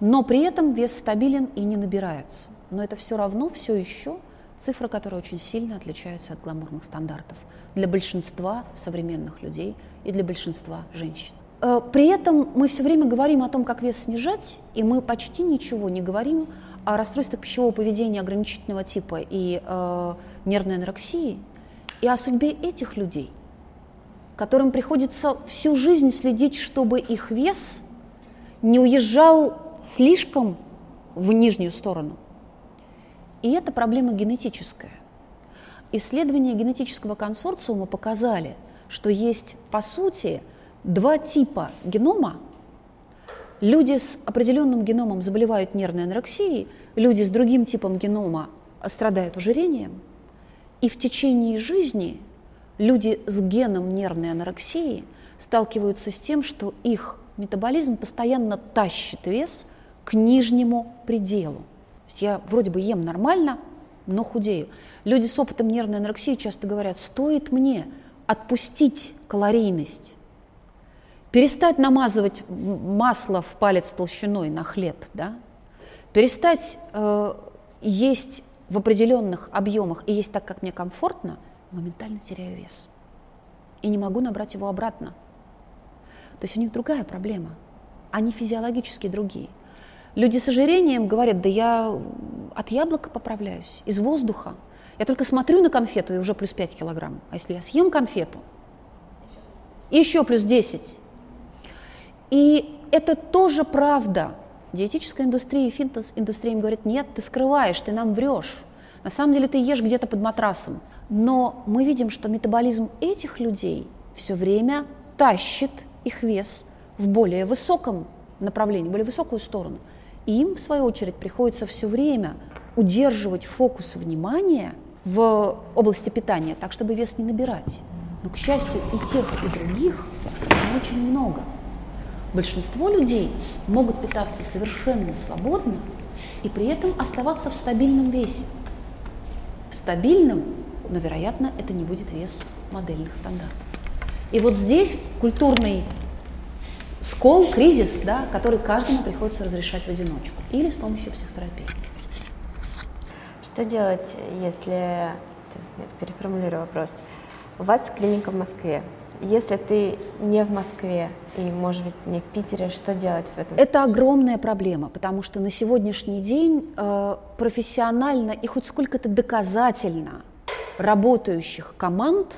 но при этом вес стабилен и не набирается. Но это все равно все еще цифры, которые очень сильно отличаются от гламурных стандартов для большинства современных людей и для большинства женщин. Э, при этом мы все время говорим о том, как вес снижать, и мы почти ничего не говорим о расстройствах пищевого поведения ограничительного типа и э, нервной анорексии, и о судьбе этих людей, которым приходится всю жизнь следить, чтобы их вес не уезжал слишком в нижнюю сторону. И это проблема генетическая. Исследования генетического консорциума показали, что есть, по сути, два типа генома. Люди с определенным геномом заболевают нервной анорексией, люди с другим типом генома страдают ожирением. И в течение жизни люди с геном нервной анорексии сталкиваются с тем, что их метаболизм постоянно тащит вес – к нижнему пределу. То есть я вроде бы ем нормально, но худею. Люди с опытом нервной анорексии часто говорят, стоит мне отпустить калорийность, перестать намазывать масло в палец толщиной на хлеб, да? перестать э, есть в определенных объемах и есть так, как мне комфортно, моментально теряю вес. И не могу набрать его обратно. То есть у них другая проблема. Они физиологически другие. Люди с ожирением говорят, да я от яблока поправляюсь, из воздуха. Я только смотрю на конфету и уже плюс 5 килограмм. А если я съем конфету, еще плюс 10. И это тоже правда. Диетическая индустрия и фитнес-индустрия им говорят, нет, ты скрываешь, ты нам врешь. На самом деле ты ешь где-то под матрасом. Но мы видим, что метаболизм этих людей все время тащит их вес в более высоком направлении, более высокую сторону им, в свою очередь, приходится все время удерживать фокус внимания в области питания, так, чтобы вес не набирать. Но, к счастью, и тех, и других очень много. Большинство людей могут питаться совершенно свободно и при этом оставаться в стабильном весе. В стабильном, но, вероятно, это не будет вес модельных стандартов. И вот здесь культурный скол, кризис, да, который каждому приходится разрешать в одиночку или с помощью психотерапии. Что делать, если, сейчас нет, переформулирую вопрос, у вас клиника в Москве, если ты не в Москве и, может быть, не в Питере, что делать в этом? Это огромная проблема, потому что на сегодняшний день э, профессионально и хоть сколько-то доказательно работающих команд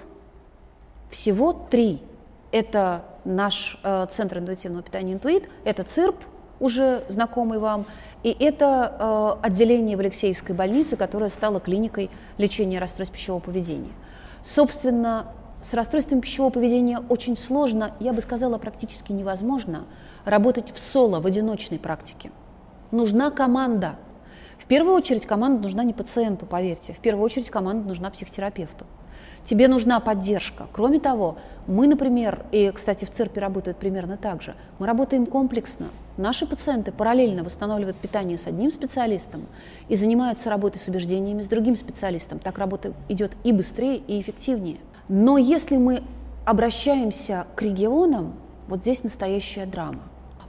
всего три. Это наш э, Центр интуитивного питания «Интуит», это ЦИРП, уже знакомый вам, и это э, отделение в Алексеевской больнице, которое стало клиникой лечения расстройств пищевого поведения. Собственно, с расстройством пищевого поведения очень сложно, я бы сказала, практически невозможно работать в соло, в одиночной практике. Нужна команда. В первую очередь команда нужна не пациенту, поверьте, в первую очередь команда нужна психотерапевту. Тебе нужна поддержка. Кроме того, мы, например, и, кстати, в ЦЕРПе работают примерно так же, мы работаем комплексно. Наши пациенты параллельно восстанавливают питание с одним специалистом и занимаются работой с убеждениями с другим специалистом. Так работа идет и быстрее, и эффективнее. Но если мы обращаемся к регионам, вот здесь настоящая драма.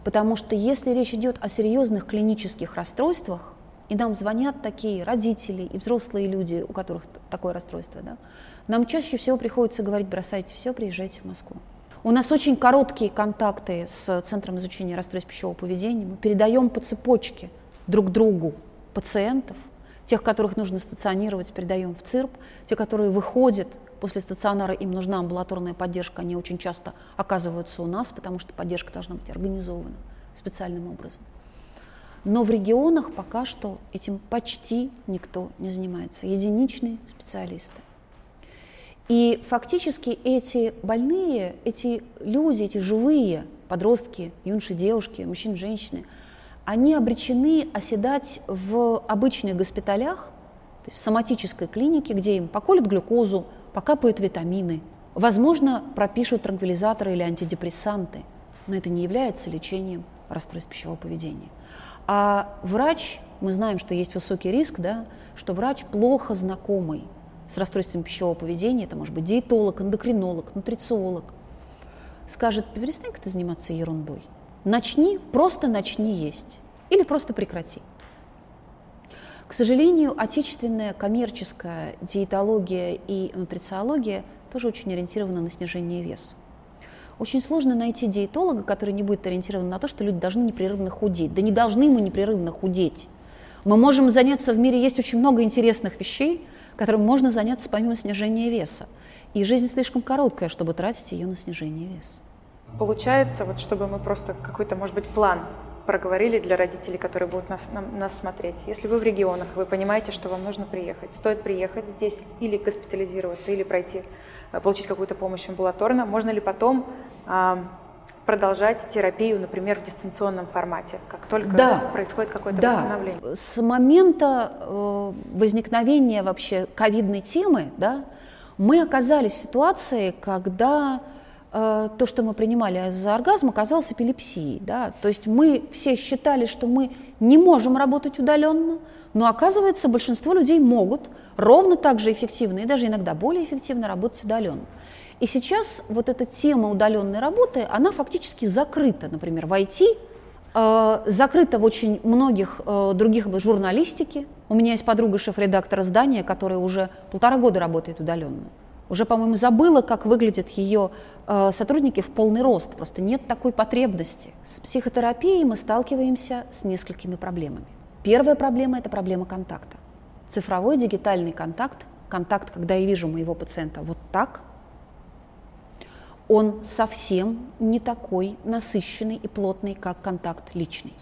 Потому что если речь идет о серьезных клинических расстройствах, и нам звонят такие родители и взрослые люди, у которых такое расстройство, да, нам чаще всего приходится говорить, бросайте все, приезжайте в Москву. У нас очень короткие контакты с Центром изучения расстройств пищевого поведения. Мы передаем по цепочке друг другу пациентов, тех, которых нужно стационировать, передаем в ЦИРП, те, которые выходят после стационара, им нужна амбулаторная поддержка, они очень часто оказываются у нас, потому что поддержка должна быть организована специальным образом. Но в регионах пока что этим почти никто не занимается, единичные специалисты. И фактически эти больные, эти люди, эти живые подростки, юноши, девушки, мужчины, женщины, они обречены оседать в обычных госпиталях, то есть в соматической клинике, где им поколят глюкозу, покапают витамины, возможно, пропишут транквилизаторы или антидепрессанты, но это не является лечением расстройств пищевого поведения. А врач, мы знаем, что есть высокий риск, да, что врач плохо знакомый с расстройством пищевого поведения, это может быть диетолог, эндокринолог, нутрициолог, скажет, перестань-ка ты заниматься ерундой. Начни, просто начни есть. Или просто прекрати. К сожалению, отечественная коммерческая диетология и нутрициология тоже очень ориентирована на снижение веса. Очень сложно найти диетолога, который не будет ориентирован на то, что люди должны непрерывно худеть. Да не должны мы непрерывно худеть. Мы можем заняться в мире, есть очень много интересных вещей, которым можно заняться помимо снижения веса. И жизнь слишком короткая, чтобы тратить ее на снижение веса. Получается, вот чтобы мы просто какой-то, может быть, план проговорили для родителей, которые будут нас, нам, нас смотреть. Если вы в регионах, вы понимаете, что вам нужно приехать, стоит приехать здесь или госпитализироваться, или пройти, э, получить какую-то помощь амбулаторно, можно ли потом а, продолжать терапию, например, в дистанционном формате, как только да, происходит какое-то да. восстановление? С момента э, возникновения вообще ковидной темы, да, мы оказались в ситуации, когда то, что мы принимали за оргазм, оказалось эпилепсией. Да? То есть мы все считали, что мы не можем работать удаленно, но оказывается, большинство людей могут ровно так же эффективно и даже иногда более эффективно работать удаленно. И сейчас вот эта тема удаленной работы, она фактически закрыта, например, в IT, э, закрыта в очень многих э, других журналистике. У меня есть подруга шеф-редактора издания, которая уже полтора года работает удаленно уже, по-моему, забыла, как выглядят ее э, сотрудники в полный рост. Просто нет такой потребности. С психотерапией мы сталкиваемся с несколькими проблемами. Первая проблема – это проблема контакта. Цифровой дигитальный контакт, контакт, когда я вижу моего пациента вот так, он совсем не такой насыщенный и плотный, как контакт личный.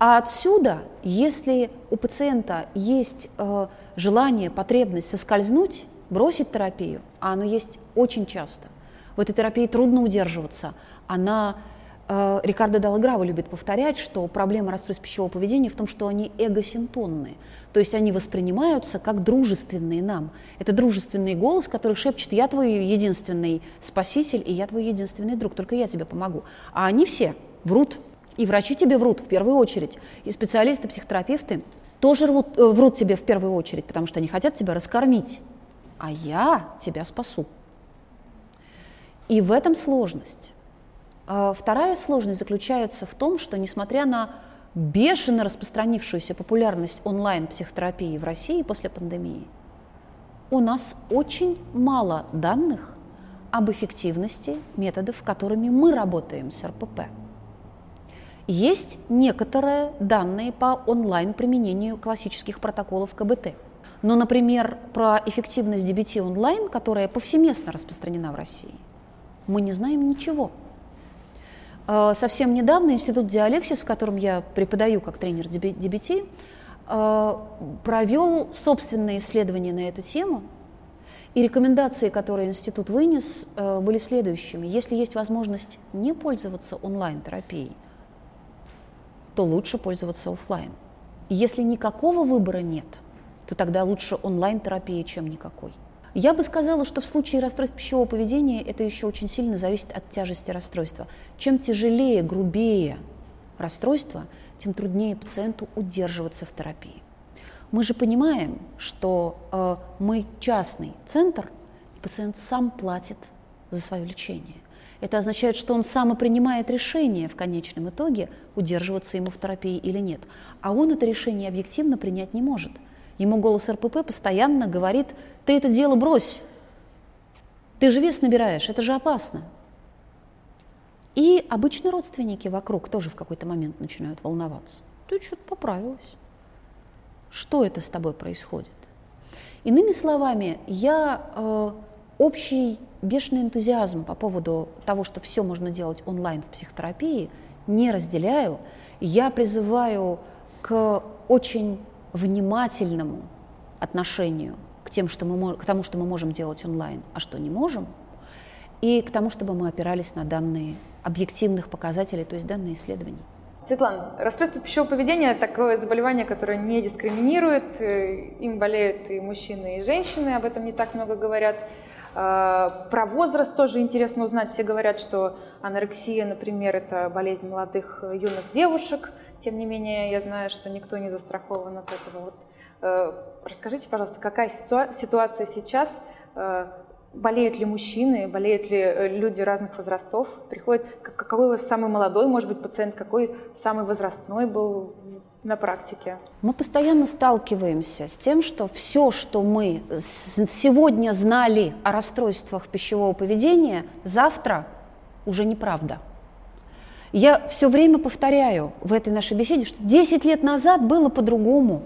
А отсюда, если у пациента есть э, желание, потребность соскользнуть бросить терапию, а оно есть очень часто. В этой терапии трудно удерживаться. Она, э, Рикардо Далграва любит повторять, что проблема расстройств пищевого поведения в том, что они эгосинтонные. То есть они воспринимаются как дружественные нам. Это дружественный голос, который шепчет «я твой единственный спаситель, и я твой единственный друг, только я тебе помогу». А они все врут. И врачи тебе врут в первую очередь. И специалисты, психотерапевты тоже врут, э, врут тебе в первую очередь, потому что они хотят тебя раскормить а я тебя спасу. И в этом сложность. А вторая сложность заключается в том, что несмотря на бешено распространившуюся популярность онлайн-психотерапии в России после пандемии, у нас очень мало данных об эффективности методов, которыми мы работаем с РПП. Есть некоторые данные по онлайн-применению классических протоколов КБТ – но, например, про эффективность DBT онлайн, которая повсеместно распространена в России, мы не знаем ничего. Э, совсем недавно Институт Диалексис, в котором я преподаю как тренер DBT, э, провел собственное исследование на эту тему И рекомендации, которые институт вынес, э, были следующими. Если есть возможность не пользоваться онлайн-терапией, то лучше пользоваться офлайн. Если никакого выбора нет, то тогда лучше онлайн-терапия, чем никакой. Я бы сказала, что в случае расстройств пищевого поведения это еще очень сильно зависит от тяжести расстройства. Чем тяжелее, грубее расстройство, тем труднее пациенту удерживаться в терапии. Мы же понимаем, что э, мы частный центр, и пациент сам платит за свое лечение. Это означает, что он сам и принимает решение в конечном итоге, удерживаться ему в терапии или нет. А он это решение объективно принять не может – Ему голос РПП постоянно говорит, ты это дело брось, ты же вес набираешь, это же опасно. И обычно родственники вокруг тоже в какой-то момент начинают волноваться. Ты что-то поправилась. Что это с тобой происходит? Иными словами, я э, общий бешеный энтузиазм по поводу того, что все можно делать онлайн в психотерапии, не разделяю. Я призываю к очень внимательному отношению к, тем, что мы, к тому, что мы можем делать онлайн, а что не можем, и к тому, чтобы мы опирались на данные объективных показателей, то есть данные исследований. Светлана, расстройство пищевого поведения – такое заболевание, которое не дискриминирует. Э, им болеют и мужчины, и женщины, об этом не так много говорят. А, про возраст тоже интересно узнать. Все говорят, что анорексия, например, это болезнь молодых юных девушек. Тем не менее, я знаю, что никто не застрахован от этого. Вот, э, расскажите, пожалуйста, какая ситуация сейчас? Э, болеют ли мужчины, болеют ли э, люди разных возрастов? Приходит, какой у вас самый молодой, может быть, пациент, какой самый возрастной был на практике? Мы постоянно сталкиваемся с тем, что все, что мы сегодня знали о расстройствах пищевого поведения, завтра уже неправда. Я все время повторяю в этой нашей беседе, что 10 лет назад было по-другому.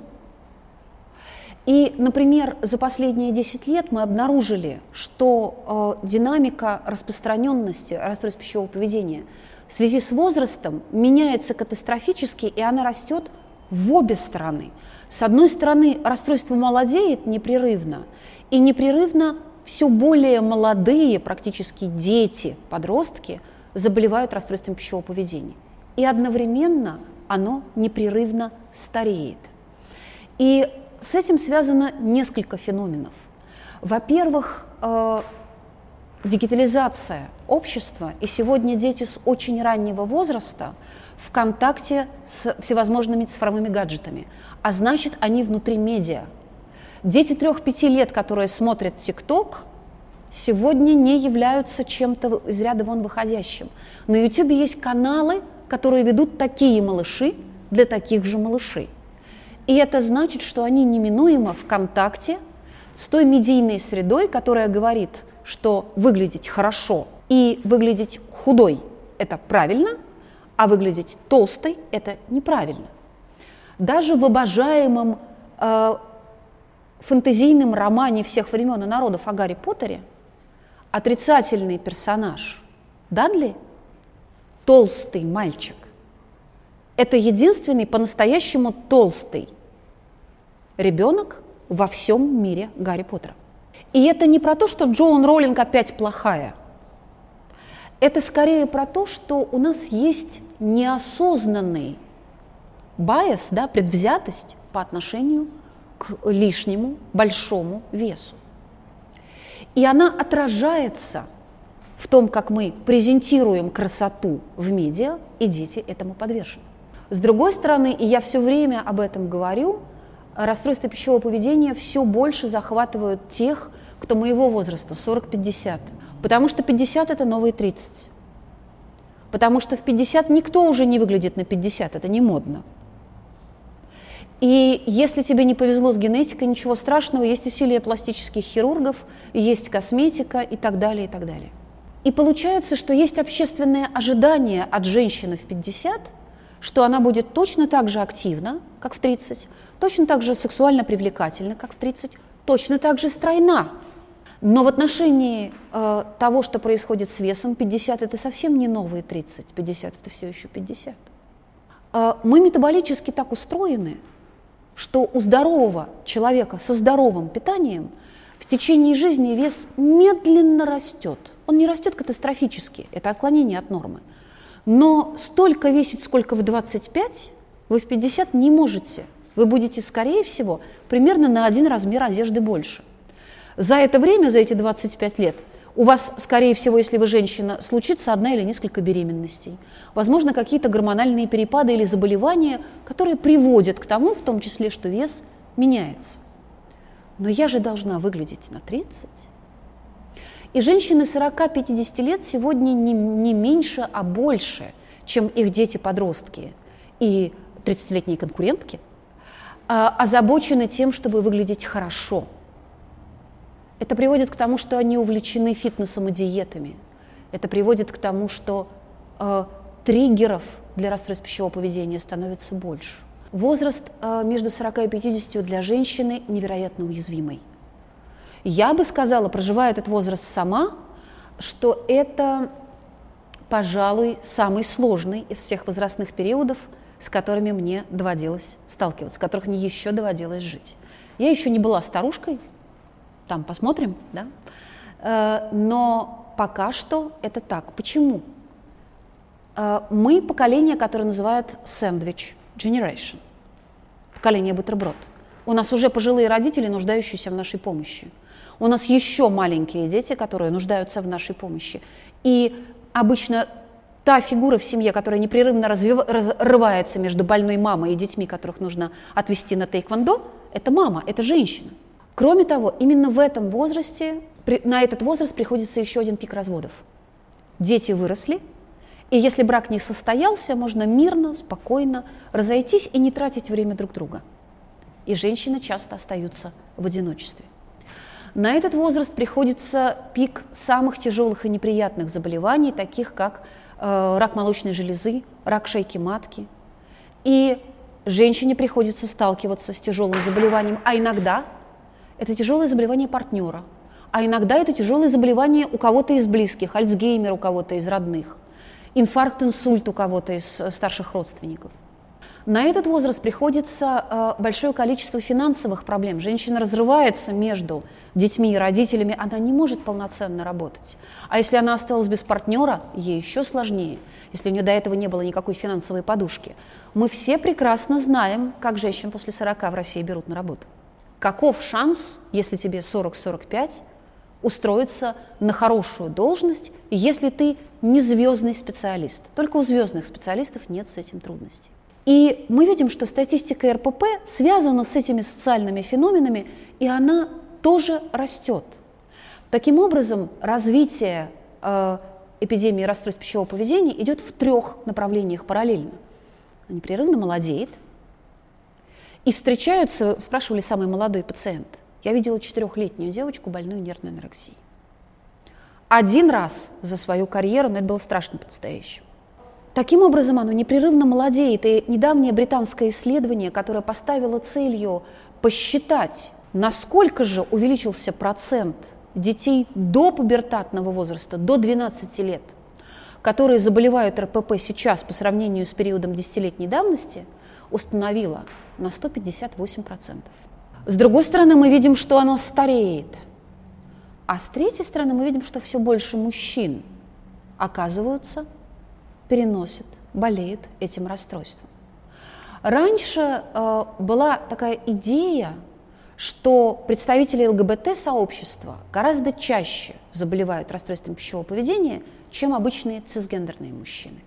И, например, за последние 10 лет мы обнаружили, что э, динамика распространенности расстройств пищевого поведения в связи с возрастом меняется катастрофически, и она растет в обе стороны. С одной стороны, расстройство молодеет непрерывно, и непрерывно все более молодые, практически дети, подростки, заболевают расстройством пищевого поведения. И одновременно оно непрерывно стареет. И с этим связано несколько феноменов. Во-первых, э, дигитализация общества, и сегодня дети с очень раннего возраста в контакте с всевозможными цифровыми гаджетами, а значит, они внутри медиа. Дети трех-пяти лет, которые смотрят ТикТок, сегодня не являются чем-то из ряда вон выходящим. На YouTube есть каналы, которые ведут такие малыши для таких же малышей. И это значит, что они неминуемо в контакте с той медийной средой, которая говорит, что выглядеть хорошо и выглядеть худой – это правильно, а выглядеть толстой – это неправильно. Даже в обожаемом э, фэнтезийном романе всех времен и народов о Гарри Поттере отрицательный персонаж Дадли – толстый мальчик. Это единственный по-настоящему толстый ребенок во всем мире Гарри Поттера. И это не про то, что Джоан Роллинг опять плохая. Это скорее про то, что у нас есть неосознанный байс, да, предвзятость по отношению к лишнему большому весу. И она отражается в том, как мы презентируем красоту в медиа, и дети этому подвержены. С другой стороны, и я все время об этом говорю, расстройства пищевого поведения все больше захватывают тех, кто моего возраста, 40-50. Потому что 50 – это новые 30. Потому что в 50 никто уже не выглядит на 50, это не модно. И если тебе не повезло с генетикой, ничего страшного, есть усилия пластических хирургов, есть косметика и так далее, и так далее. И получается, что есть общественное ожидание от женщины в 50, что она будет точно так же активна, как в 30, точно так же сексуально привлекательна, как в 30, точно так же стройна. Но в отношении э, того, что происходит с весом, 50 это совсем не новые 30, 50 это все еще 50. Э, мы метаболически так устроены, что у здорового человека со здоровым питанием в течение жизни вес медленно растет. Он не растет катастрофически, это отклонение от нормы. Но столько весить, сколько в 25, вы в 50 не можете. Вы будете, скорее всего, примерно на один размер одежды больше. За это время, за эти 25 лет, у вас, скорее всего, если вы женщина, случится одна или несколько беременностей. Возможно, какие-то гормональные перепады или заболевания, которые приводят к тому, в том числе, что вес меняется. Но я же должна выглядеть на 30. И женщины 40-50 лет сегодня не, не меньше, а больше, чем их дети-подростки и 30-летние конкурентки, а, озабочены тем, чтобы выглядеть хорошо – это приводит к тому, что они увлечены фитнесом и диетами. Это приводит к тому, что э, триггеров для расстройств пищевого поведения становится больше. Возраст э, между 40 и 50 для женщины невероятно уязвимый. Я бы сказала, проживая этот возраст сама, что это, пожалуй, самый сложный из всех возрастных периодов, с которыми мне доводилось сталкиваться, с которых мне еще доводилось жить. Я еще не была старушкой, там посмотрим, да. Э, но пока что это так. Почему? Э, мы поколение, которое называют сэндвич generation, поколение бутерброд. У нас уже пожилые родители, нуждающиеся в нашей помощи. У нас еще маленькие дети, которые нуждаются в нашей помощи. И обычно та фигура в семье, которая непрерывно разрывается между больной мамой и детьми, которых нужно отвести на тейквондо, это мама, это женщина. Кроме того, именно в этом возрасте, на этот возраст приходится еще один пик разводов. Дети выросли, и если брак не состоялся, можно мирно, спокойно разойтись и не тратить время друг друга. И женщины часто остаются в одиночестве. На этот возраст приходится пик самых тяжелых и неприятных заболеваний, таких как э, рак молочной железы, рак шейки матки. И женщине приходится сталкиваться с тяжелым заболеванием, а иногда это тяжелое заболевание партнера, а иногда это тяжелое заболевание у кого-то из близких, Альцгеймер у кого-то из родных, инфаркт, инсульт у кого-то из э, старших родственников. На этот возраст приходится э, большое количество финансовых проблем. Женщина разрывается между детьми и родителями, она не может полноценно работать. А если она осталась без партнера, ей еще сложнее, если у нее до этого не было никакой финансовой подушки. Мы все прекрасно знаем, как женщин после 40 в России берут на работу каков шанс, если тебе 40-45, устроиться на хорошую должность, если ты не звездный специалист. Только у звездных специалистов нет с этим трудностей. И мы видим, что статистика РПП связана с этими социальными феноменами, и она тоже растет. Таким образом, развитие э, эпидемии расстройств пищевого поведения идет в трех направлениях параллельно. Непрерывно молодеет – и встречаются, спрашивали самый молодой пациент. Я видела четырехлетнюю девочку, больную нервной анорексией. Один раз за свою карьеру, но это было страшно по-настоящему. Таким образом, оно непрерывно молодеет. И недавнее британское исследование, которое поставило целью посчитать, насколько же увеличился процент детей до пубертатного возраста, до 12 лет, которые заболевают РПП сейчас по сравнению с периодом десятилетней давности, установило, на 158%. С другой стороны, мы видим, что оно стареет. А с третьей стороны, мы видим, что все больше мужчин оказываются, переносят, болеют этим расстройством. Раньше э, была такая идея, что представители ЛГБТ-сообщества гораздо чаще заболевают расстройством пищевого поведения, чем обычные цисгендерные мужчины.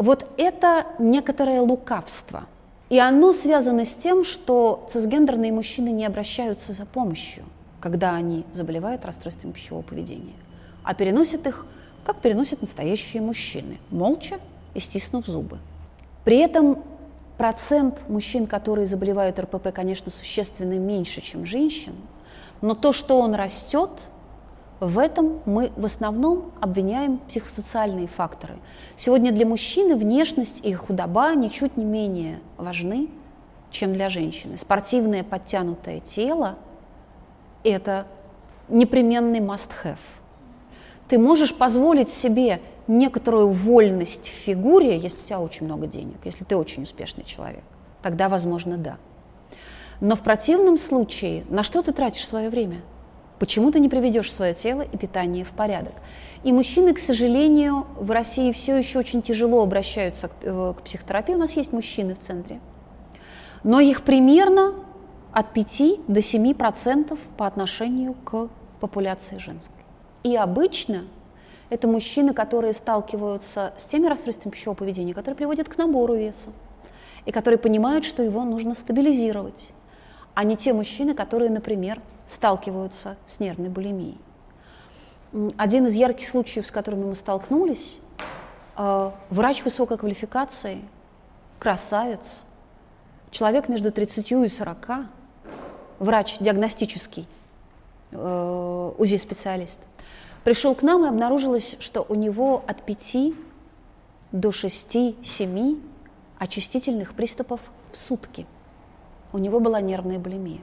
Вот это некоторое лукавство – и оно связано с тем, что цисгендерные мужчины не обращаются за помощью, когда они заболевают расстройством пищевого поведения, а переносят их, как переносят настоящие мужчины, молча и стиснув зубы. При этом процент мужчин, которые заболевают РПП, конечно, существенно меньше, чем женщин, но то, что он растет – в этом мы в основном обвиняем психосоциальные факторы. Сегодня для мужчины внешность и худоба ничуть не менее важны, чем для женщины. Спортивное подтянутое тело – это непременный must-have. Ты можешь позволить себе некоторую вольность в фигуре, если у тебя очень много денег, если ты очень успешный человек. Тогда, возможно, да. Но в противном случае на что ты тратишь свое время – Почему ты не приведешь свое тело и питание в порядок? И мужчины, к сожалению, в России все еще очень тяжело обращаются к, э, к психотерапии. У нас есть мужчины в центре. Но их примерно от 5 до 7 процентов по отношению к популяции женской. И обычно это мужчины, которые сталкиваются с теми расстройствами пищевого поведения, которые приводят к набору веса, и которые понимают, что его нужно стабилизировать, а не те мужчины, которые, например, сталкиваются с нервной булимией. Один из ярких случаев, с которыми мы столкнулись, э, врач высокой квалификации, красавец, человек между 30 и 40, врач диагностический, э, УЗИ-специалист, пришел к нам и обнаружилось, что у него от 5 до 6-7 очистительных приступов в сутки. У него была нервная булимия.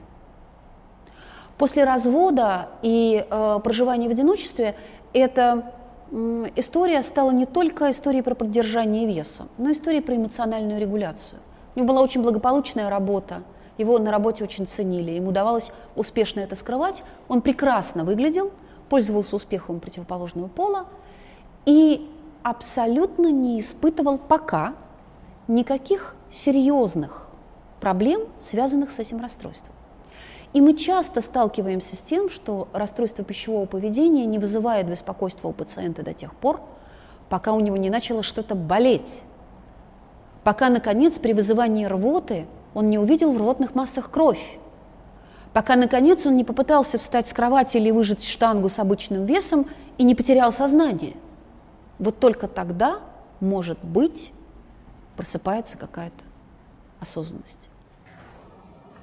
После развода и э, проживания в одиночестве эта э, история стала не только историей про поддержание веса, но и историей про эмоциональную регуляцию. У него была очень благополучная работа, его на работе очень ценили, ему удавалось успешно это скрывать, он прекрасно выглядел, пользовался успехом противоположного пола и абсолютно не испытывал пока никаких серьезных проблем, связанных с этим расстройством. И мы часто сталкиваемся с тем, что расстройство пищевого поведения не вызывает беспокойства у пациента до тех пор, пока у него не начало что-то болеть, пока, наконец, при вызывании рвоты он не увидел в рвотных массах кровь, пока, наконец, он не попытался встать с кровати или выжать штангу с обычным весом и не потерял сознание. Вот только тогда, может быть, просыпается какая-то осознанность.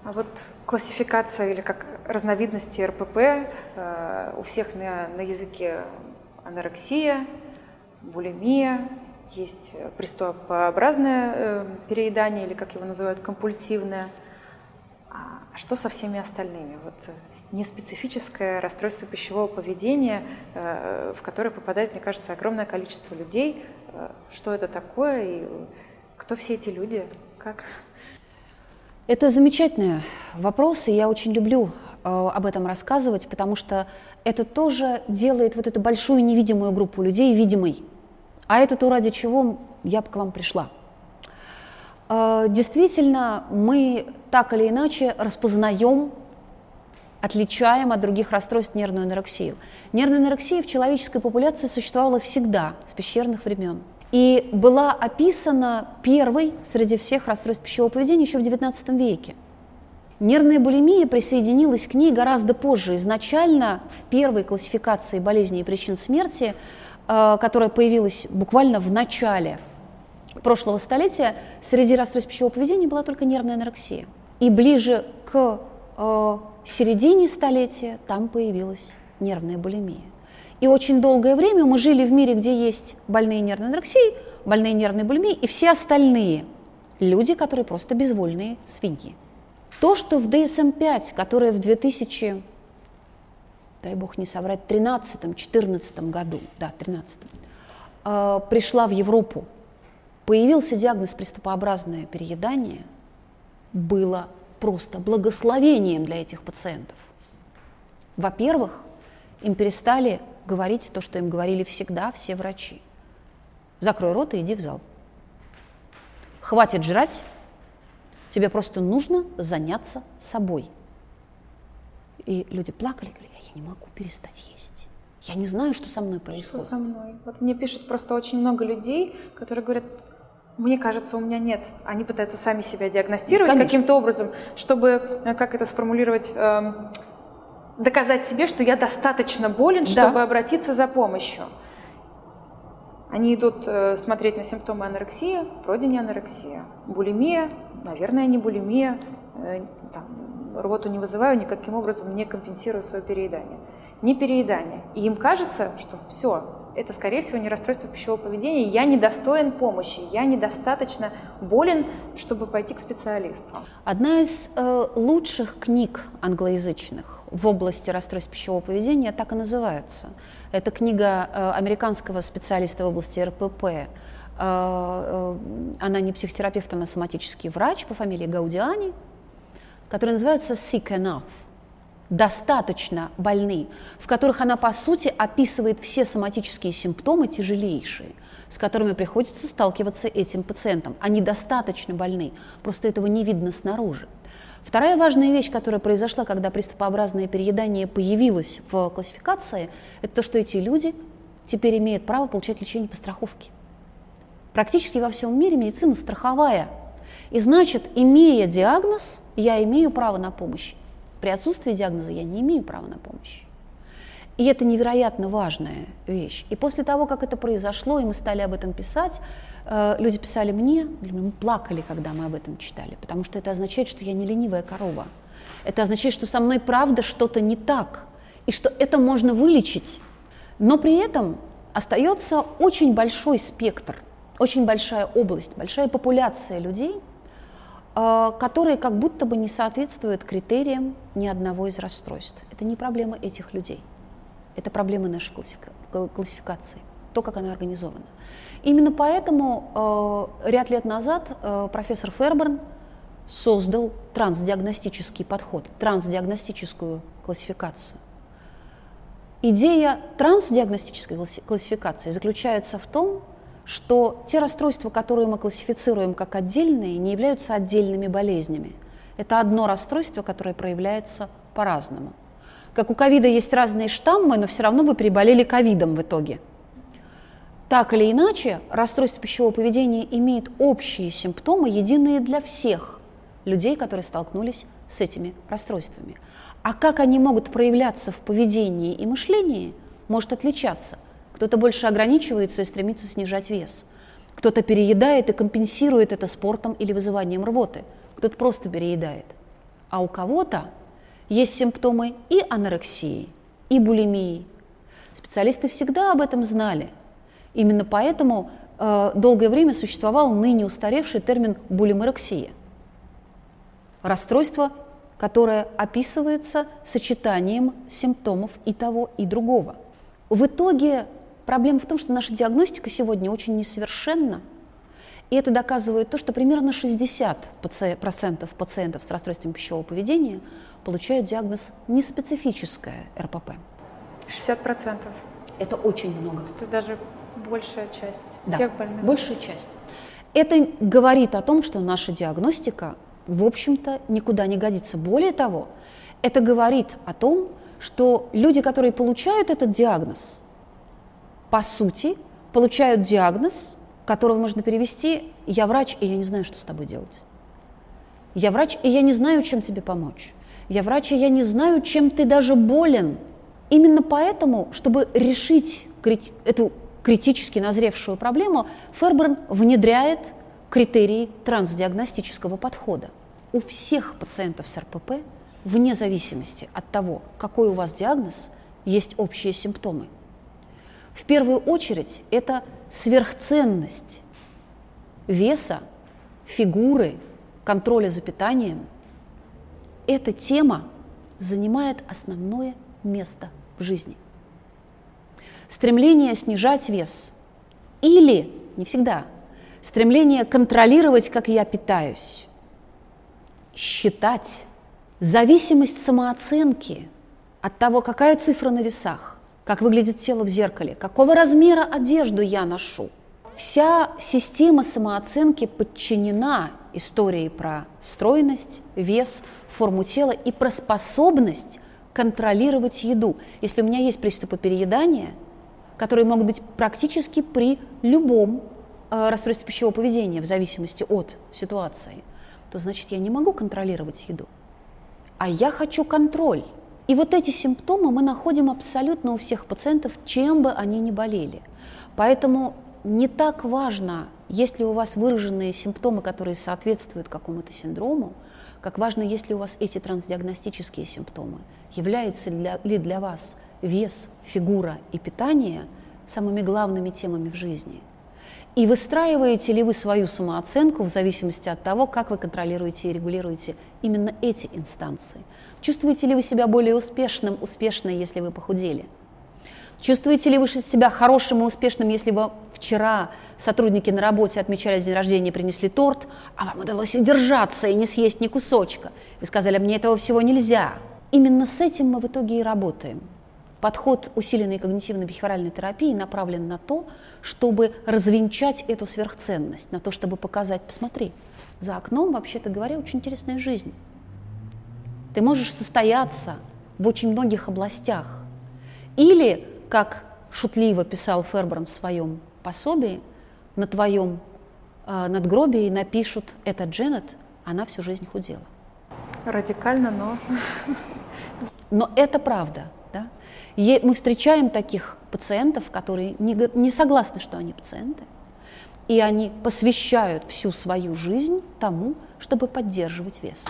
А вот классификация или как разновидности РПП э, у всех на, на языке анорексия, булимия, есть приступообразное э, переедание или как его называют компульсивное. А что со всеми остальными? Вот неспецифическое расстройство пищевого поведения, э, в которое попадает, мне кажется, огромное количество людей. Э, что это такое и кто все эти люди? Как? Это замечательный вопрос, и я очень люблю э, об этом рассказывать, потому что это тоже делает вот эту большую невидимую группу людей видимой. А это то, ради чего я к вам пришла. Э, действительно, мы так или иначе распознаем, отличаем от других расстройств нервную анорексию. Нервная анорексия в человеческой популяции существовала всегда, с пещерных времен и была описана первой среди всех расстройств пищевого поведения еще в XIX веке. Нервная булимия присоединилась к ней гораздо позже. Изначально в первой классификации болезней и причин смерти, э, которая появилась буквально в начале прошлого столетия, среди расстройств пищевого поведения была только нервная анорексия. И ближе к э, середине столетия там появилась нервная булимия. И очень долгое время мы жили в мире, где есть больные нервной анорексией, больные нервной булимией и все остальные люди, которые просто безвольные свиньи. То, что в DSM-5, которая в 2000, дай бог не соврать, 13-14 году, да, 13 э, пришла в Европу, появился диагноз приступообразное переедание, было просто благословением для этих пациентов. Во-первых, им перестали говорить то, что им говорили всегда все врачи. Закрой рот и иди в зал. Хватит жрать, тебе просто нужно заняться собой. И люди плакали, говорили, я не могу перестать есть. Я не знаю, что со мной происходит. Что со мной? Вот мне пишет просто очень много людей, которые говорят, мне кажется, у меня нет. Они пытаются сами себя диагностировать каким-то образом, чтобы, э, как это сформулировать, эм, доказать себе, что я достаточно болен, да. чтобы обратиться за помощью. Они идут э, смотреть на симптомы анорексии, вроде не анорексия. Булимия, наверное, не булимия. Э, там, рвоту не вызываю, никаким образом не компенсирую свое переедание. Не переедание. И им кажется, что все, это, скорее всего, не расстройство пищевого поведения, я недостоин помощи, я недостаточно болен, чтобы пойти к специалисту. Одна из э, лучших книг англоязычных в области расстройств пищевого поведения так и называется. Это книга э, американского специалиста в области РПП. Э, э, она не психотерапевт, она соматический врач по фамилии Гаудиани, который называется «Sick Enough». Достаточно больны, в которых она, по сути, описывает все соматические симптомы тяжелейшие, с которыми приходится сталкиваться этим пациентам. Они достаточно больны, просто этого не видно снаружи. Вторая важная вещь, которая произошла, когда приступообразное переедание появилось в классификации, это то, что эти люди теперь имеют право получать лечение по страховке. Практически во всем мире медицина страховая. И значит, имея диагноз, я имею право на помощь. При отсутствии диагноза я не имею права на помощь. И это невероятно важная вещь. И после того, как это произошло, и мы стали об этом писать, э, люди писали мне, мы плакали, когда мы об этом читали, потому что это означает, что я не ленивая корова. Это означает, что со мной правда что-то не так, и что это можно вылечить. Но при этом остается очень большой спектр, очень большая область, большая популяция людей – которые как будто бы не соответствуют критериям ни одного из расстройств. Это не проблема этих людей, это проблема нашей классификации, то, как она организована. Именно поэтому э, ряд лет назад э, профессор Ферберн создал трансдиагностический подход, трансдиагностическую классификацию. Идея трансдиагностической классификации заключается в том, что те расстройства, которые мы классифицируем как отдельные, не являются отдельными болезнями. Это одно расстройство, которое проявляется по-разному. Как у ковида есть разные штаммы, но все равно вы переболели ковидом в итоге. Так или иначе, расстройство пищевого поведения имеет общие симптомы, единые для всех людей, которые столкнулись с этими расстройствами. А как они могут проявляться в поведении и мышлении, может отличаться. Кто-то больше ограничивается и стремится снижать вес. Кто-то переедает и компенсирует это спортом или вызыванием рвоты. Кто-то просто переедает. А у кого-то есть симптомы и анорексии, и булимии. Специалисты всегда об этом знали. Именно поэтому э, долгое время существовал ныне устаревший термин булиморексия. Расстройство, которое описывается сочетанием симптомов и того, и другого. В итоге Проблема в том, что наша диагностика сегодня очень несовершенна, и это доказывает то, что примерно 60% пациентов с расстройством пищевого поведения получают диагноз неспецифическое РПП. 60%? Это очень много. Это даже большая часть да, всех больных. большая часть. Это говорит о том, что наша диагностика, в общем-то, никуда не годится. Более того, это говорит о том, что люди, которые получают этот диагноз, по сути, получают диагноз, которого можно перевести «я врач, и я не знаю, что с тобой делать». «Я врач, и я не знаю, чем тебе помочь». «Я врач, и я не знаю, чем ты даже болен». Именно поэтому, чтобы решить эту критически назревшую проблему, Ферберн внедряет критерии трансдиагностического подхода. У всех пациентов с РПП, вне зависимости от того, какой у вас диагноз, есть общие симптомы. В первую очередь это сверхценность веса, фигуры, контроля за питанием. Эта тема занимает основное место в жизни. Стремление снижать вес или, не всегда, стремление контролировать, как я питаюсь, считать, зависимость самооценки от того, какая цифра на весах, как выглядит тело в зеркале, какого размера одежду я ношу. Вся система самооценки подчинена истории про стройность, вес, форму тела и про способность контролировать еду. Если у меня есть приступы переедания, которые могут быть практически при любом э, расстройстве пищевого поведения, в зависимости от ситуации, то значит я не могу контролировать еду. А я хочу контроль. И вот эти симптомы мы находим абсолютно у всех пациентов, чем бы они ни болели. Поэтому не так важно, есть ли у вас выраженные симптомы, которые соответствуют какому-то синдрому, как важно, есть ли у вас эти трансдиагностические симптомы. Является ли для вас вес, фигура и питание самыми главными темами в жизни – и выстраиваете ли вы свою самооценку в зависимости от того, как вы контролируете и регулируете именно эти инстанции? Чувствуете ли вы себя более успешным, успешной, если вы похудели? Чувствуете ли вы себя хорошим и успешным, если вы вчера сотрудники на работе отмечали день рождения, принесли торт, а вам удалось удержаться и не съесть ни кусочка? Вы сказали, мне этого всего нельзя. именно с этим мы в итоге и работаем. Подход усиленной когнитивно-бихевиоральной терапии направлен на то, чтобы развенчать эту сверхценность, на то, чтобы показать, посмотри, за окном, вообще-то говоря, очень интересная жизнь. Ты можешь состояться в очень многих областях. Или, как шутливо писал Ферберн в своем пособии, на твоем э, надгробии напишут «это Дженнет, она всю жизнь худела». Радикально, но... Но это правда. Мы встречаем таких пациентов, которые не, не согласны, что они пациенты, и они посвящают всю свою жизнь тому, чтобы поддерживать вес.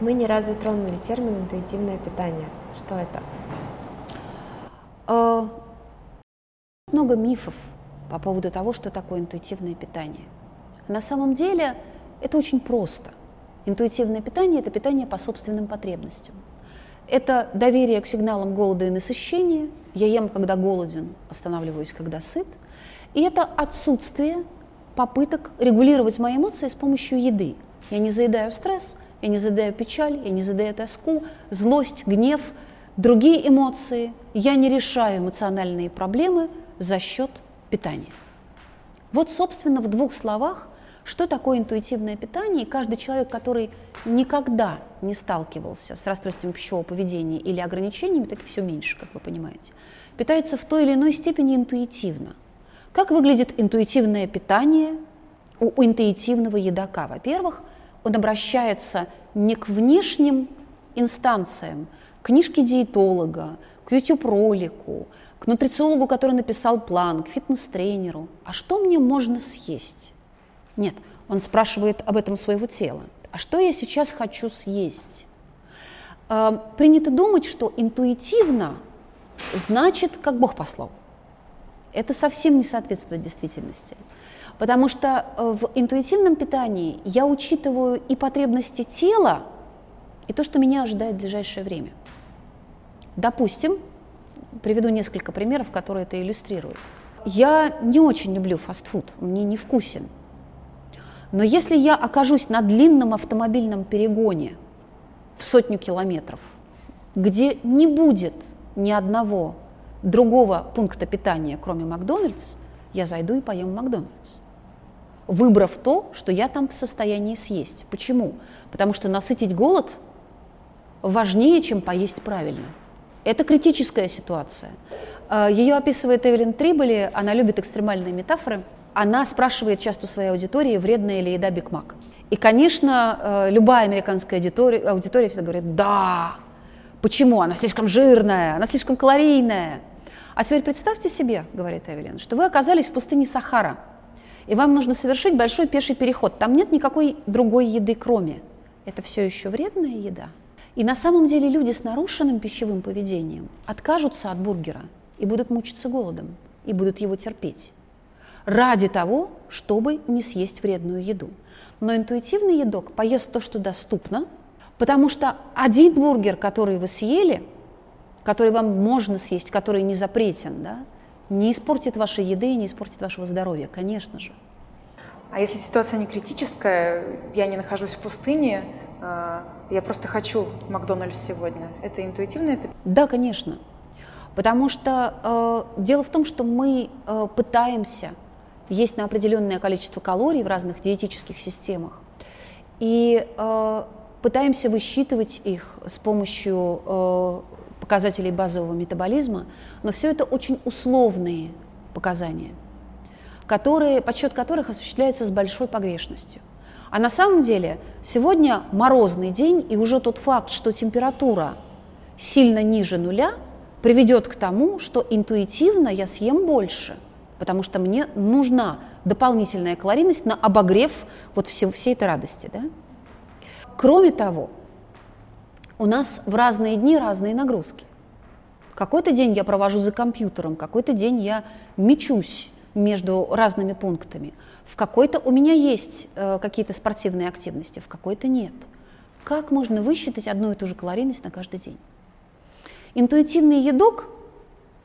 Мы не раз затронули термин интуитивное питание. Что это? А, много мифов по поводу того, что такое интуитивное питание. На самом деле это очень просто. Интуитивное питание – это питание по собственным потребностям. Это доверие к сигналам голода и насыщения. Я ем, когда голоден, останавливаюсь, когда сыт. И это отсутствие попыток регулировать мои эмоции с помощью еды. Я не заедаю стресс, я не заедаю печаль, я не заедаю тоску, злость, гнев, другие эмоции. Я не решаю эмоциональные проблемы за счет питания. Вот, собственно, в двух словах, что такое интуитивное питание. И каждый человек, который никогда не сталкивался с расстройством пищевого поведения или ограничениями, так и все меньше, как вы понимаете, питается в той или иной степени интуитивно. Как выглядит интуитивное питание у, интуитивного едока? Во-первых, он обращается не к внешним инстанциям, к книжке диетолога, к YouTube-ролику, к нутрициологу, который написал план, к фитнес-тренеру. А что мне можно съесть? Нет, он спрашивает об этом своего тела. А что я сейчас хочу съесть? Э, принято думать, что интуитивно значит, как Бог послал. Это совсем не соответствует действительности. Потому что э, в интуитивном питании я учитываю и потребности тела, и то, что меня ожидает в ближайшее время. Допустим, приведу несколько примеров, которые это иллюстрируют. Я не очень люблю фастфуд, мне не вкусен. Но если я окажусь на длинном автомобильном перегоне в сотню километров, где не будет ни одного другого пункта питания, кроме Макдональдс, я зайду и поем Макдональдс выбрав то, что я там в состоянии съесть. Почему? Потому что насытить голод важнее, чем поесть правильно. Это критическая ситуация. А, Ее описывает Эвелин Триболи, она любит экстремальные метафоры. Она спрашивает часто у своей аудитории, вредная ли еда Биг Мак. И, конечно, э, любая американская аудитория, аудитория всегда говорит «да». Почему? Она слишком жирная, она слишком калорийная. А теперь представьте себе, говорит Эвелин, что вы оказались в пустыне Сахара – и вам нужно совершить большой пеший переход. Там нет никакой другой еды, кроме. Это все еще вредная еда. И на самом деле люди с нарушенным пищевым поведением откажутся от бургера и будут мучиться голодом, и будут его терпеть ради того, чтобы не съесть вредную еду. Но интуитивный едок поест то, что доступно, потому что один бургер, который вы съели, который вам можно съесть, который не запретен, да, не испортит вашей еды и не испортит вашего здоровья, конечно же. А если ситуация не критическая, я не нахожусь в пустыне, а, я просто хочу Макдональдс сегодня, это интуитивное питание? Да, конечно. Потому что э, дело в том, что мы э, пытаемся есть на определенное количество калорий в разных диетических системах и э, пытаемся высчитывать их с помощью э, показателей базового метаболизма, но все это очень условные показания, которые, подсчет которых осуществляется с большой погрешностью. А на самом деле сегодня морозный день, и уже тот факт, что температура сильно ниже нуля, приведет к тому, что интуитивно я съем больше, потому что мне нужна дополнительная калорийность на обогрев вот всей, всей этой радости. Да? Кроме того, у нас в разные дни разные нагрузки. Какой-то день я провожу за компьютером, какой-то день я мечусь между разными пунктами. В какой-то у меня есть э, какие-то спортивные активности, в какой-то нет. Как можно высчитать одну и ту же калорийность на каждый день? Интуитивный едок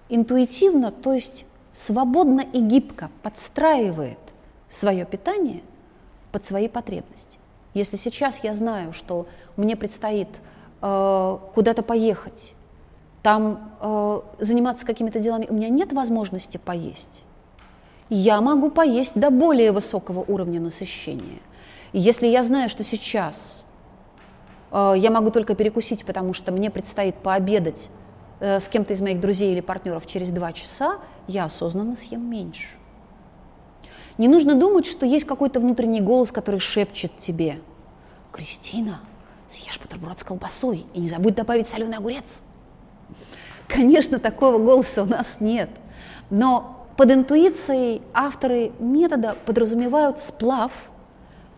интуитивно, то есть свободно и гибко подстраивает свое питание под свои потребности. Если сейчас я знаю, что мне предстоит э, куда-то поехать, там э, заниматься какими-то делами, у меня нет возможности поесть. Я могу поесть до более высокого уровня насыщения. Если я знаю, что сейчас э, я могу только перекусить, потому что мне предстоит пообедать э, с кем-то из моих друзей или партнеров через два часа, я осознанно съем меньше. Не нужно думать, что есть какой-то внутренний голос, который шепчет тебе, Кристина, съешь бутерброд с колбасой и не забудь добавить соленый огурец. Конечно, такого голоса у нас нет. Но под интуицией авторы метода подразумевают сплав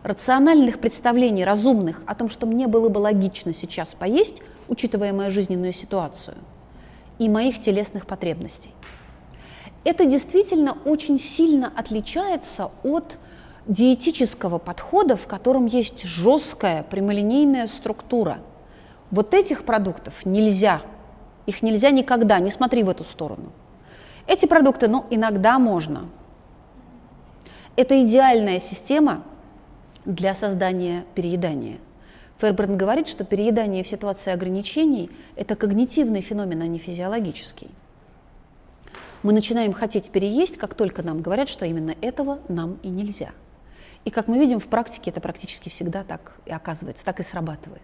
рациональных представлений, разумных, о том, что мне было бы логично сейчас поесть, учитывая мою жизненную ситуацию, и моих телесных потребностей. Это действительно очень сильно отличается от диетического подхода, в котором есть жесткая прямолинейная структура. Вот этих продуктов нельзя их нельзя никогда, не смотри в эту сторону. Эти продукты, ну, иногда можно. Это идеальная система для создания переедания. Ферберн говорит, что переедание в ситуации ограничений – это когнитивный феномен, а не физиологический. Мы начинаем хотеть переесть, как только нам говорят, что именно этого нам и нельзя. И как мы видим, в практике это практически всегда так и оказывается, так и срабатывает.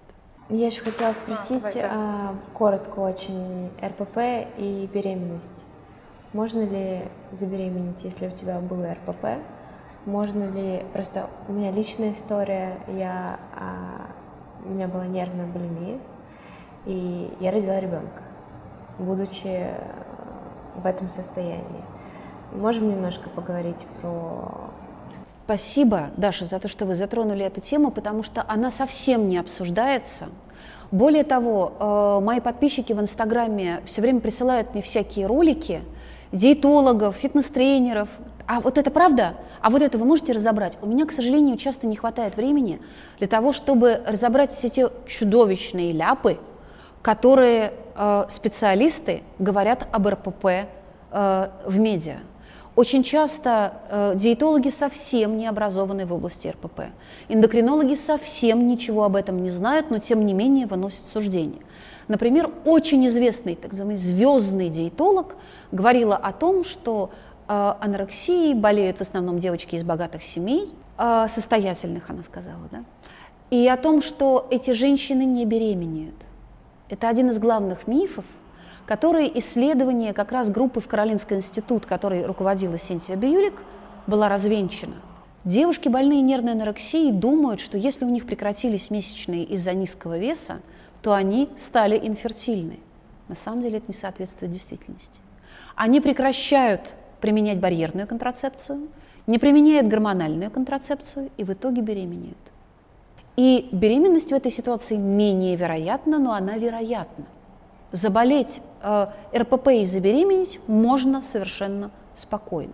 Я еще хотела спросить, а, а, коротко очень, РПП и беременность. Можно ли забеременеть, если у тебя был РПП? Можно ли... Просто у меня личная история, я, а, у меня была нервная булимия, и я родила ребенка, будучи в этом состоянии. Можем немножко поговорить про Спасибо, Даша, за то, что вы затронули эту тему, потому что она совсем не обсуждается. Более того, э, мои подписчики в Инстаграме все время присылают мне всякие ролики диетологов, фитнес-тренеров. А вот это правда? А вот это вы можете разобрать? У меня, к сожалению, часто не хватает времени для того, чтобы разобрать все те чудовищные ляпы, которые э, специалисты говорят об РПП э, в медиа. Очень часто э, диетологи совсем не образованы в области РПП. Эндокринологи совсем ничего об этом не знают, но тем не менее выносят суждения. Например, очень известный, так называемый звездный диетолог говорила о том, что э, анорексией болеют в основном девочки из богатых семей, э, состоятельных, она сказала, да, и о том, что эти женщины не беременеют. Это один из главных мифов, которые исследования как раз группы в Каролинский институт, которой руководила Синтия Биюлик, была развенчана. Девушки, больные нервной анорексией, думают, что если у них прекратились месячные из-за низкого веса, то они стали инфертильны. На самом деле это не соответствует действительности. Они прекращают применять барьерную контрацепцию, не применяют гормональную контрацепцию и в итоге беременеют. И беременность в этой ситуации менее вероятна, но она вероятна заболеть э, РПП и забеременеть можно совершенно спокойно.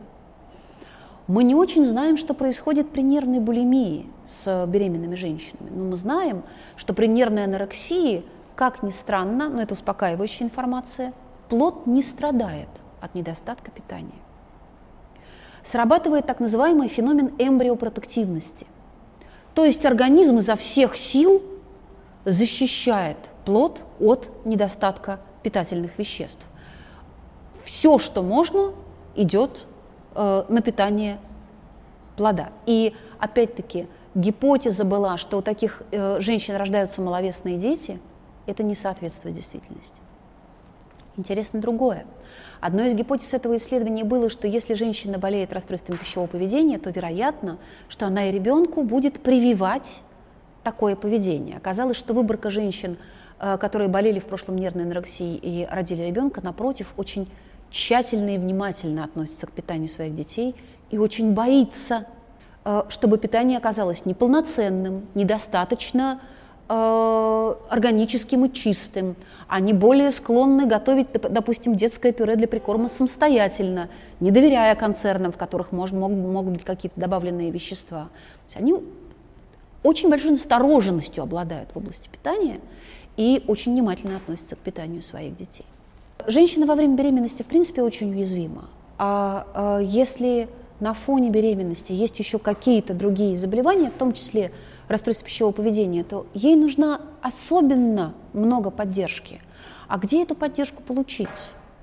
Мы не очень знаем, что происходит при нервной булимии с беременными женщинами, но мы знаем, что при нервной анорексии, как ни странно, но это успокаивающая информация, плод не страдает от недостатка питания. Срабатывает так называемый феномен эмбриопротективности. То есть организм изо всех сил защищает плод от недостатка питательных веществ. Все, что можно, идет э, на питание плода. И опять-таки гипотеза была, что у таких э, женщин рождаются маловесные дети, это не соответствует действительности. Интересно другое. Одной из гипотез этого исследования было, что если женщина болеет расстройством пищевого поведения, то вероятно, что она и ребенку будет прививать такое поведение. Оказалось, что выборка женщин Э, которые болели в прошлом нервной анорексией и родили ребенка, напротив, очень тщательно и внимательно относится к питанию своих детей и очень боится, э, чтобы питание оказалось неполноценным, недостаточно э, органическим и чистым. Они более склонны готовить, допустим, детское пюре для прикорма самостоятельно, не доверяя концернам, в которых может, могут, могут быть какие-то добавленные вещества. они очень большой настороженностью обладают в области питания и очень внимательно относятся к питанию своих детей. Женщина во время беременности, в принципе, очень уязвима. А, а если на фоне беременности есть еще какие-то другие заболевания, в том числе расстройство пищевого поведения, то ей нужна особенно много поддержки. А где эту поддержку получить?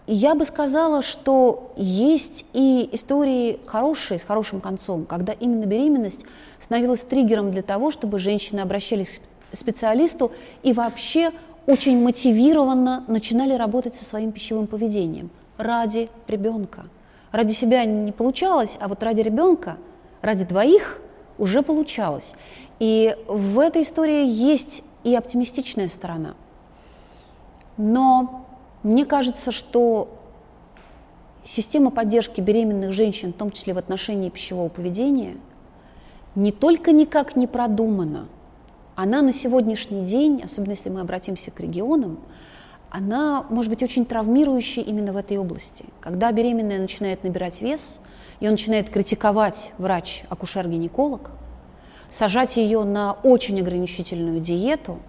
Я бы сказала, что есть и истории хорошие, с хорошим концом, когда именно беременность становилась триггером для того, чтобы женщины обращались к специалисту и вообще очень мотивированно начинали работать со своим пищевым поведением ради ребенка. Ради себя не получалось, а вот ради ребенка, ради двоих уже получалось. И в этой истории есть и оптимистичная сторона. Но мне кажется, что система поддержки беременных женщин, в том числе в отношении пищевого поведения, не только никак не продумана, она на сегодняшний день, особенно если мы обратимся к регионам, она может быть очень травмирующей именно в этой области. Когда беременная начинает набирать вес, ее начинает критиковать врач-акушер-гинеколог, сажать ее на очень ограничительную диету,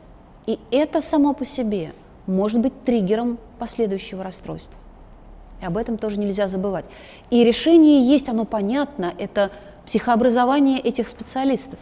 и это само по себе может быть триггером последующего расстройства. И об этом тоже нельзя забывать. И решение есть, оно понятно, это психообразование этих специалистов.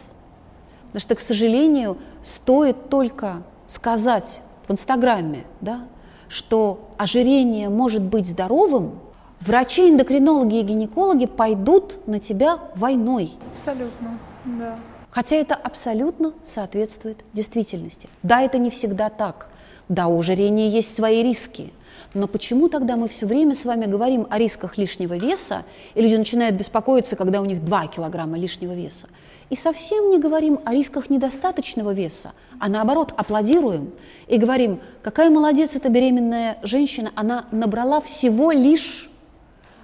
Потому что, к сожалению, стоит только сказать в Инстаграме, да, что ожирение может быть здоровым, врачи, эндокринологи и гинекологи пойдут на тебя войной. Абсолютно, да. Хотя это абсолютно соответствует действительности. Да, это не всегда так. Да, у ожирения есть свои риски. Но почему тогда мы все время с вами говорим о рисках лишнего веса, и люди начинают беспокоиться, когда у них 2 килограмма лишнего веса? И совсем не говорим о рисках недостаточного веса, а наоборот аплодируем и говорим, какая молодец эта беременная женщина, она набрала всего лишь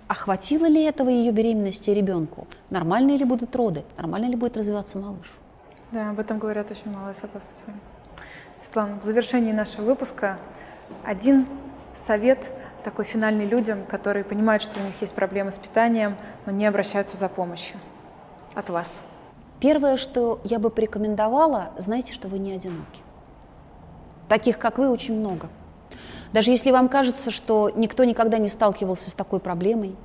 а ли этого ее беременности ребенку? Нормальные ли будут роды? Нормально ли будет развиваться малыш? Да, об этом говорят очень мало, я согласна с вами. Светлана, в завершении нашего выпуска один совет такой финальный людям, которые понимают, что у них есть проблемы с питанием, но не обращаются за помощью от вас. Первое, что я бы порекомендовала, знаете, что вы не одиноки. Таких, как вы, очень много – даже если вам кажется, что никто никогда не сталкивался с такой проблемой,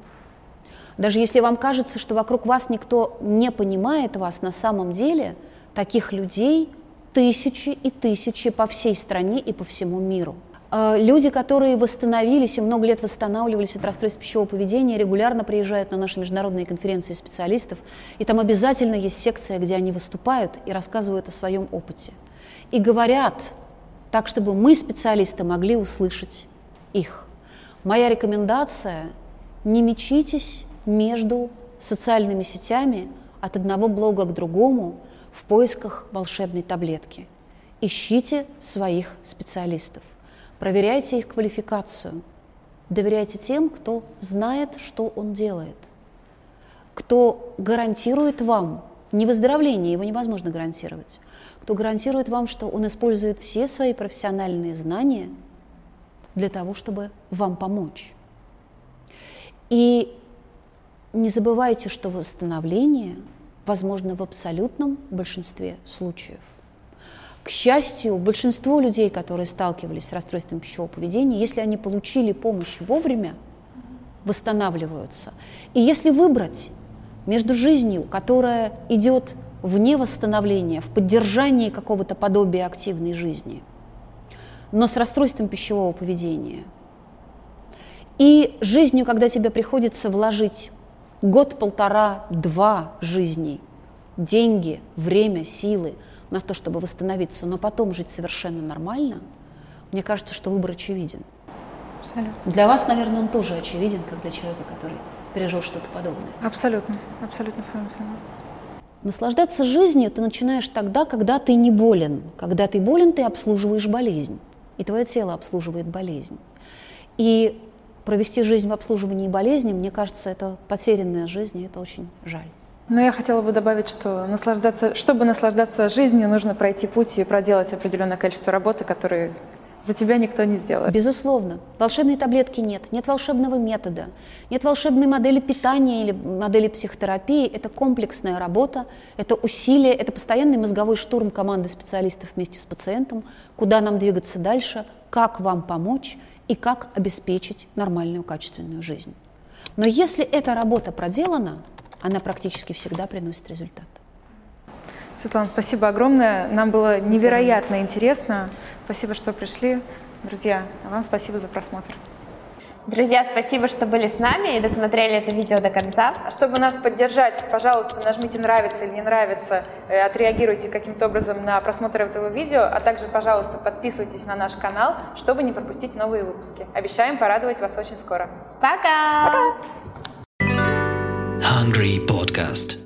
даже если вам кажется, что вокруг вас никто не понимает вас на самом деле, таких людей тысячи и тысячи по всей стране и по всему миру. А, люди, которые восстановились и много лет восстанавливались от расстройств пищевого поведения, регулярно приезжают на наши международные конференции специалистов, и там обязательно есть секция, где они выступают и рассказывают о своем опыте. И говорят так, чтобы мы, специалисты, могли услышать их. Моя рекомендация – не мечитесь между социальными сетями от одного блога к другому в поисках волшебной таблетки. Ищите своих специалистов, проверяйте их квалификацию, доверяйте тем, кто знает, что он делает, кто гарантирует вам не выздоровление, его невозможно гарантировать, кто гарантирует вам, что он использует все свои профессиональные знания для того, чтобы вам помочь. И не забывайте, что восстановление возможно в абсолютном большинстве случаев. К счастью, большинство людей, которые сталкивались с расстройством пищевого поведения, если они получили помощь вовремя, восстанавливаются. И если выбрать между жизнью, которая идет вне восстановления, в поддержании какого-то подобия активной жизни, но с расстройством пищевого поведения. И жизнью, когда тебе приходится вложить год, полтора, два жизней, деньги, время, силы на то, чтобы восстановиться, но потом жить совершенно нормально, мне кажется, что выбор очевиден. Абсолютно. Для вас, наверное, он тоже очевиден, как для человека, который пережил что-то подобное. Абсолютно, абсолютно с вами согласна. Наслаждаться жизнью ты начинаешь тогда, когда ты не болен. Когда ты болен, ты обслуживаешь болезнь. И твое тело обслуживает болезнь. И провести жизнь в обслуживании болезни, мне кажется, это потерянная жизнь, и это очень жаль. Но я хотела бы добавить, что наслаждаться, чтобы наслаждаться жизнью, нужно пройти путь и проделать определенное количество работы, которые за тебя никто не сделает. Безусловно. Волшебной таблетки нет, нет волшебного метода, нет волшебной модели питания или модели психотерапии. Это комплексная работа, это усилие, это постоянный мозговой штурм команды специалистов вместе с пациентом, куда нам двигаться дальше, как вам помочь и как обеспечить нормальную качественную жизнь. Но если эта работа проделана, она практически всегда приносит результат. Светлана, спасибо огромное. Нам было невероятно интересно. Спасибо, что пришли. Друзья, а вам спасибо за просмотр. Друзья, спасибо, что были с нами и досмотрели это видео до конца. А чтобы нас поддержать, пожалуйста, нажмите «Нравится» или «Не нравится», э, отреагируйте каким-то образом на просмотр этого видео, а также, пожалуйста, подписывайтесь на наш канал, чтобы не пропустить новые выпуски. Обещаем порадовать вас очень скоро. Пока! Пока! Hungry Podcast.